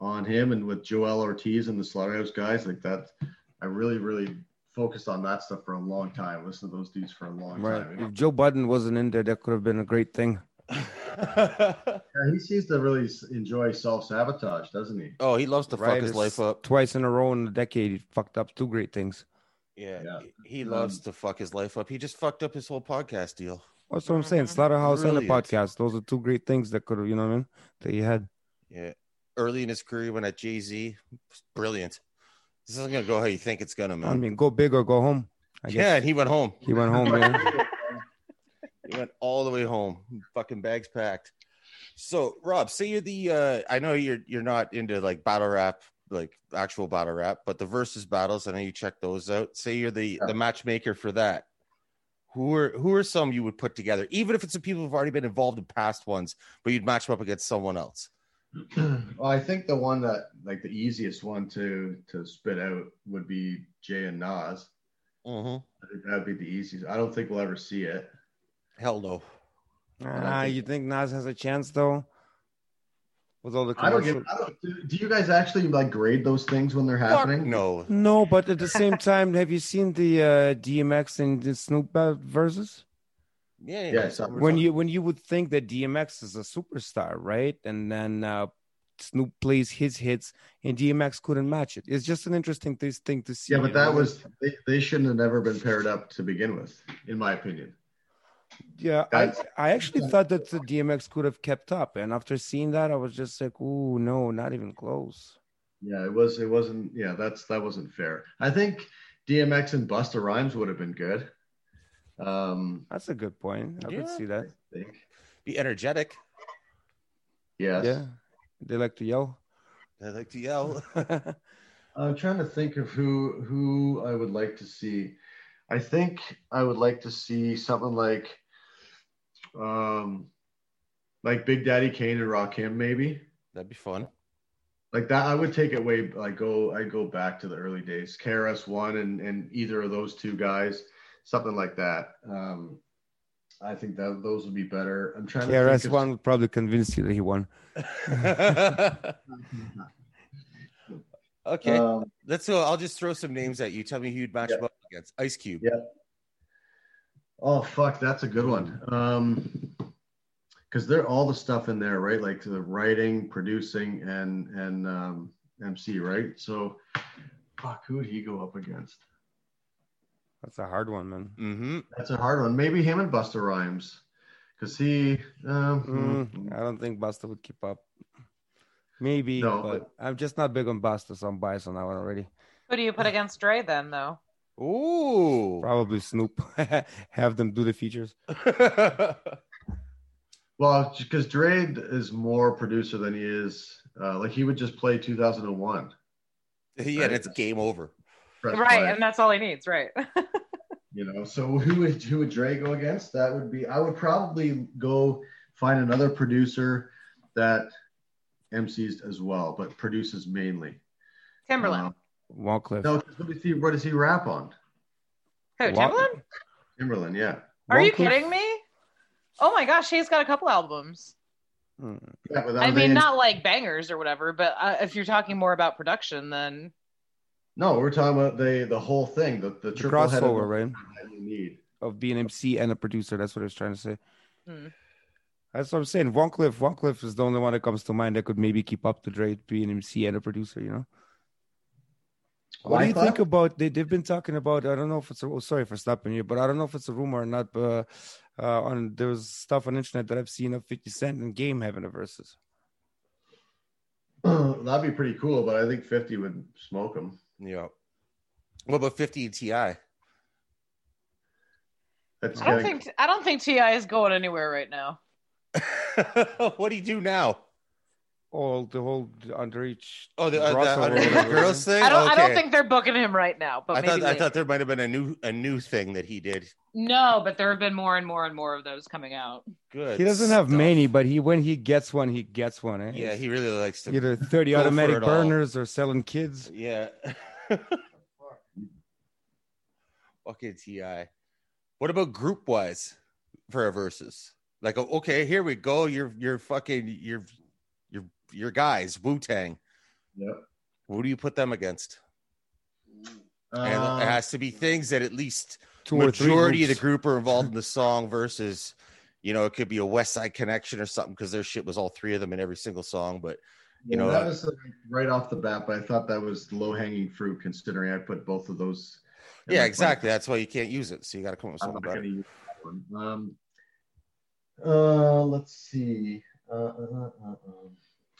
on him and with Joel Ortiz and the Slaughterhouse guys like that. I really, really focused on that stuff for a long time. Listen to those dudes for a long right. time. you know? If Joe Budden wasn't in there, that could have been a great thing. *laughs* Yeah, he seems to really enjoy self sabotage, doesn't he? oh, he loves to Right, fuck his it's life up. Twice in a row in a decade, he fucked up two great things. Yeah, Yeah. he he loves Um, to fuck his life up. He just fucked up his whole podcast deal. That's what I'm saying. Slaughterhouse and Brilliant. the podcast. Those are two great things that could have, you know what I mean? That he had. Yeah, early in his career, when at Jay Z, brilliant. This isn't gonna go how you think it's gonna, man. I mean, go big or go home. I guess yeah, and he went home. he went home, man. *laughs* He went all the way home. Fucking bags packed. So, Rob, say you're the uh I know you're you're not into like battle rap, like actual battle rap, but the versus battles, I know you check those out. Say you're the Yeah. the matchmaker for that. Who are who are some you would put together, even if it's the people who've already been involved in past ones, but you'd match them up against someone else? *clears throat* well, I think the one that like the easiest one to to spit out would be Jay and Nas. Mm-hmm. I think that'd be the easiest. I don't think we'll ever see it. Hell no. Ah, you think Nas has a chance though? With all the I don't commercial. give. I don't, do, do you guys actually like grade those things when they're Fuck happening? no. No, but at the same time, have you seen the uh, DMX and the Snoop ba- versus? Yeah, Yeah, so- When you when you would think that DMX is a superstar, right? And then uh, Snoop plays his hits, and DMX couldn't match it. It's just an interesting th- thing to see. Yeah, but that know? was they, they shouldn't have never been paired up to begin with, in my opinion. Yeah, I, I actually thought that the DMX could have kept up, and after seeing that, I was just like, "Ooh, no, not even close." Yeah, it was. It wasn't. Yeah, that's that wasn't fair. I think DMX and Busta Rhymes would have been good. Um, That's a good point. I could see that. Think. be energetic. Yes. Yeah, they like to yell. I like to yell. *laughs* I'm trying to think of who who I would like to see. I think I would like to see something like, um, like Big Daddy Kane and Rakim, maybe. That'd be fun. like that i would take it way like go i go back to the early days krs one and and either of those two guys something like that um i think that those would be better i'm trying to KRS think of- one would probably convince you that he won. *laughs* okay, um, let's go. I'll just throw some names at you. Tell me who you'd match Yeah. up against. Ice Cube. Yeah. oh fuck that's a good one um because they're all the stuff in there right like the writing producing and and um mc right so fuck who would he go up against That's a hard one, man. Mm-hmm. that's a hard one maybe him and busta rhymes because he um Mm, I don't think Busta would keep up. Maybe, No, but I'm just not big on Busta, so I'm biased on that one already. Who do you put against Dre then, though? Ooh. Probably Snoop. *laughs* Have them do the features. *laughs* Well, because Dre is more producer than he is. Uh, like he would just play 2001. yeah, and it's game over. Press right, play, and that's all he needs, right? *laughs* you know. So who would who would Dre go against? That would be. I would probably go find another producer that MCs as well, but produces mainly. Timbaland. Um, Wyclef. no, 'cause what does he what does he rap on? Who, Timbaland? Timbaland, yeah. Are you kidding me? Oh my gosh, he's got a couple albums. Hmm. yeah I mean, in- not like bangers or whatever, but uh, if you're talking more about production, then No, we're talking about the the whole thing, the the The triple headed crossover, right? that you need. Of being an MC and a producer. That's what I was trying to say. Hmm. That's what I'm saying. Wyclef, Von Cliff is the only one that comes to mind that could maybe keep up to Dre being an MC and a producer, you know? What do you Wyclef? think about they, they've been talking about I don't know if it's a oh, sorry for stopping you, but I don't know if it's a rumor or not, but uh, on there was stuff on the internet that I've seen of 50 Cent and Game having a versus. *clears throat* That'd be pretty cool, but I think 50 would smoke him. Yeah. What about 50 T.I.? That's I don't getting- think I don't think T.I. is going anywhere right now. *laughs* what do you do now? All the whole underage. Oh, the, uh, the crossover under- girls thing. I don't. I don't think they're booking him right now. But I maybe thought I thought there might have been a new a new thing that he did. no, but there have been more and more and more of those coming out. Good. He doesn't have stuff. many, but he when he gets one, he gets one. Eh? Yeah, he really likes to. either 30 go for automatic it all. burners or selling kids. Yeah. *laughs* Fucking Ti. What about group wise for a versus? Like, okay, here we go. You're you're fucking you're you're your guys Wu Tang. Yep. Who do you put them against? And Um, it has to be things that at least Two or majority of the group are involved in *laughs* the song versus, you know, it could be a Westside Connection or something because their shit was all three of them in every single song. But you know, that uh, was uh, right off the bat, but I thought that was low hanging fruit considering I put both of those. yeah, my exactly. That's why you can't use it. So you got to come up with something better. gonna use that one. Um, uh, let's see. Uh, uh, uh, uh, uh.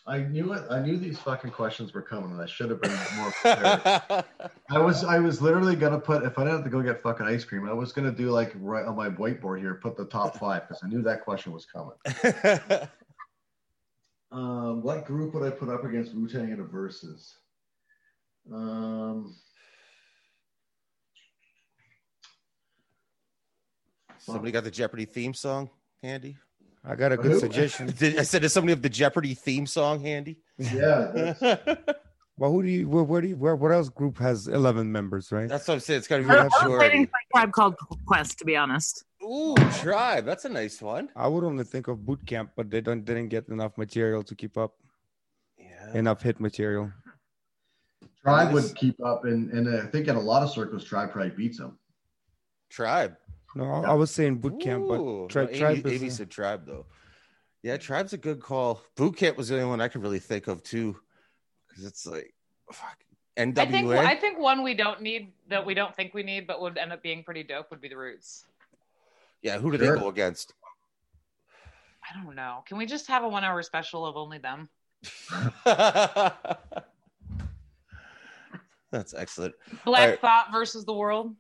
I knew it. I knew these fucking questions were coming, and I should have been more *laughs* prepared. I was I was literally gonna put if I didn't have to go get fucking ice cream, I was gonna do like right on my whiteboard here, put the top five because I knew that question was coming. *laughs* Um, what group would I put up against Wu Tang in a versus? Um, Somebody got the Jeopardy theme song handy? I got a good Who? suggestion. Did, I said, does somebody have the Jeopardy theme song handy? yeah, that's, That's *laughs* Well, who do you? Where, where do you? Where? What else group has eleven members? Right. That's what I'm saying. It's got to be Yeah, a I was waiting for a tribe called Quest, to be honest. Ooh, Tribe. That's a nice one. I would only think of boot camp, but they don't didn't get enough material to keep up. Yeah. Enough hit material. Tribe would keep up, and and I think in a lot of circles, Tribe probably beats them. Tribe. No, I, I was saying boot camp, Ooh, but tri- no, Amy, tribe Amy is. uh, said Tribe though. Yeah, Tribe's a good call. Boot Camp was the only one I could really think of too, because it's like, fuck, NWA. I think I think one we don't need that we don't think we need, but would end up being pretty dope would be the Roots. yeah, who do Sure. they go against? I don't know. Can we just have a one hour special of only them? *laughs* *laughs* That's excellent. Black Alright. Thought versus the world.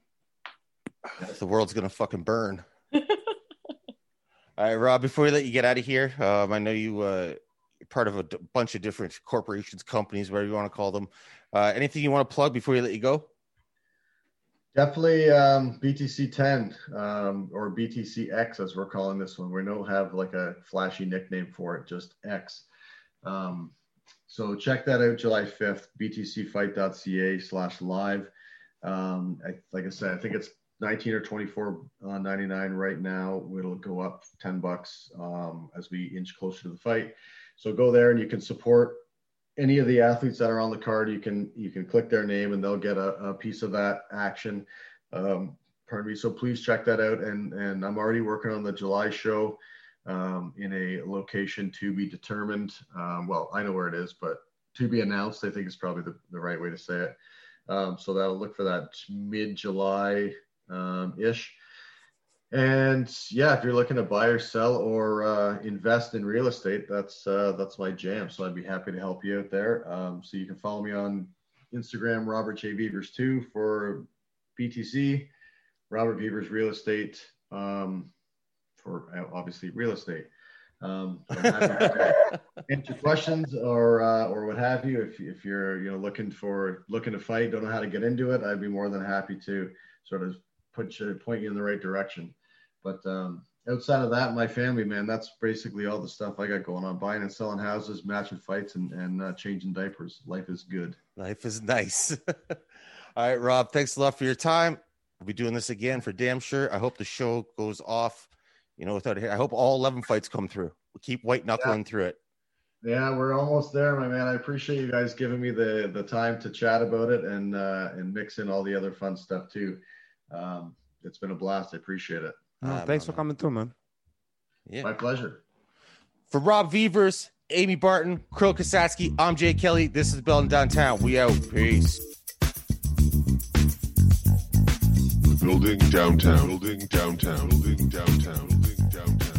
*sighs* The world's gonna fucking burn. All right, Rob. Before we let you get out of here, um, I know you uh, you're part of a d- bunch of different corporations, companies, whatever you want to call them. Uh, anything you want to plug before we let you go? Definitely um, BTC 10 um, or BTC X as we're calling this one. We don't have like a flashy nickname for it, just X. Um, so check that out July 5th, btcfight.ca slash live. Um, I, like I said, I think it's 19 or 24 uh, 99 right now. It'll go up 10 bucks um, as we inch closer to the fight. So go there and you can support any of the athletes that are on the card. You can you can click their name and they'll get a, a piece of that action. Um, pardon me. So please check that out. And and I'm already working on the July show um, in a location to be determined. Um, well, I know where it is, but to be announced. I think is probably the, the right way to say it. Um, so that'll look for that mid July um, ish. And yeah, if you're looking to buy or sell or uh, invest in real estate, that's uh, that's my jam. So I'd be happy to help you out there. Um, so you can follow me on Instagram, Robert J Veevers two for BTC, Robert Veevers Real Estate um, for uh, obviously real estate. Um, so I'm happy to *laughs* answer questions or uh, or what have you. If if you're you know looking for looking to fight, don't know how to get into it, I'd be more than happy to sort of put you point you in the right direction. But um, outside of that, my family, man, that's basically all the stuff I got going on: buying and selling houses, matching fights, and and uh, changing diapers. Life is good. Life is nice. *laughs* All right, Rob. Thanks a lot for your time. We'll be doing this again for damn sure. I hope the show goes off. You know, without I hope all eleven fights come through. We keep white knuckling through it. Yeah, we're almost there, my man. I appreciate you guys giving me the the time to chat about it and uh, and mix in all the other fun stuff too. Um, it's been a blast. I appreciate it. No, Ah, thanks no, for coming through, man. Yeah. My pleasure. For Rob Veevers, Amy Barton, Krill Kasatskiy, I'm Jay Kelly. This is Building Downtown. We out. Peace. Building downtown. Building downtown. Building downtown. Building downtown.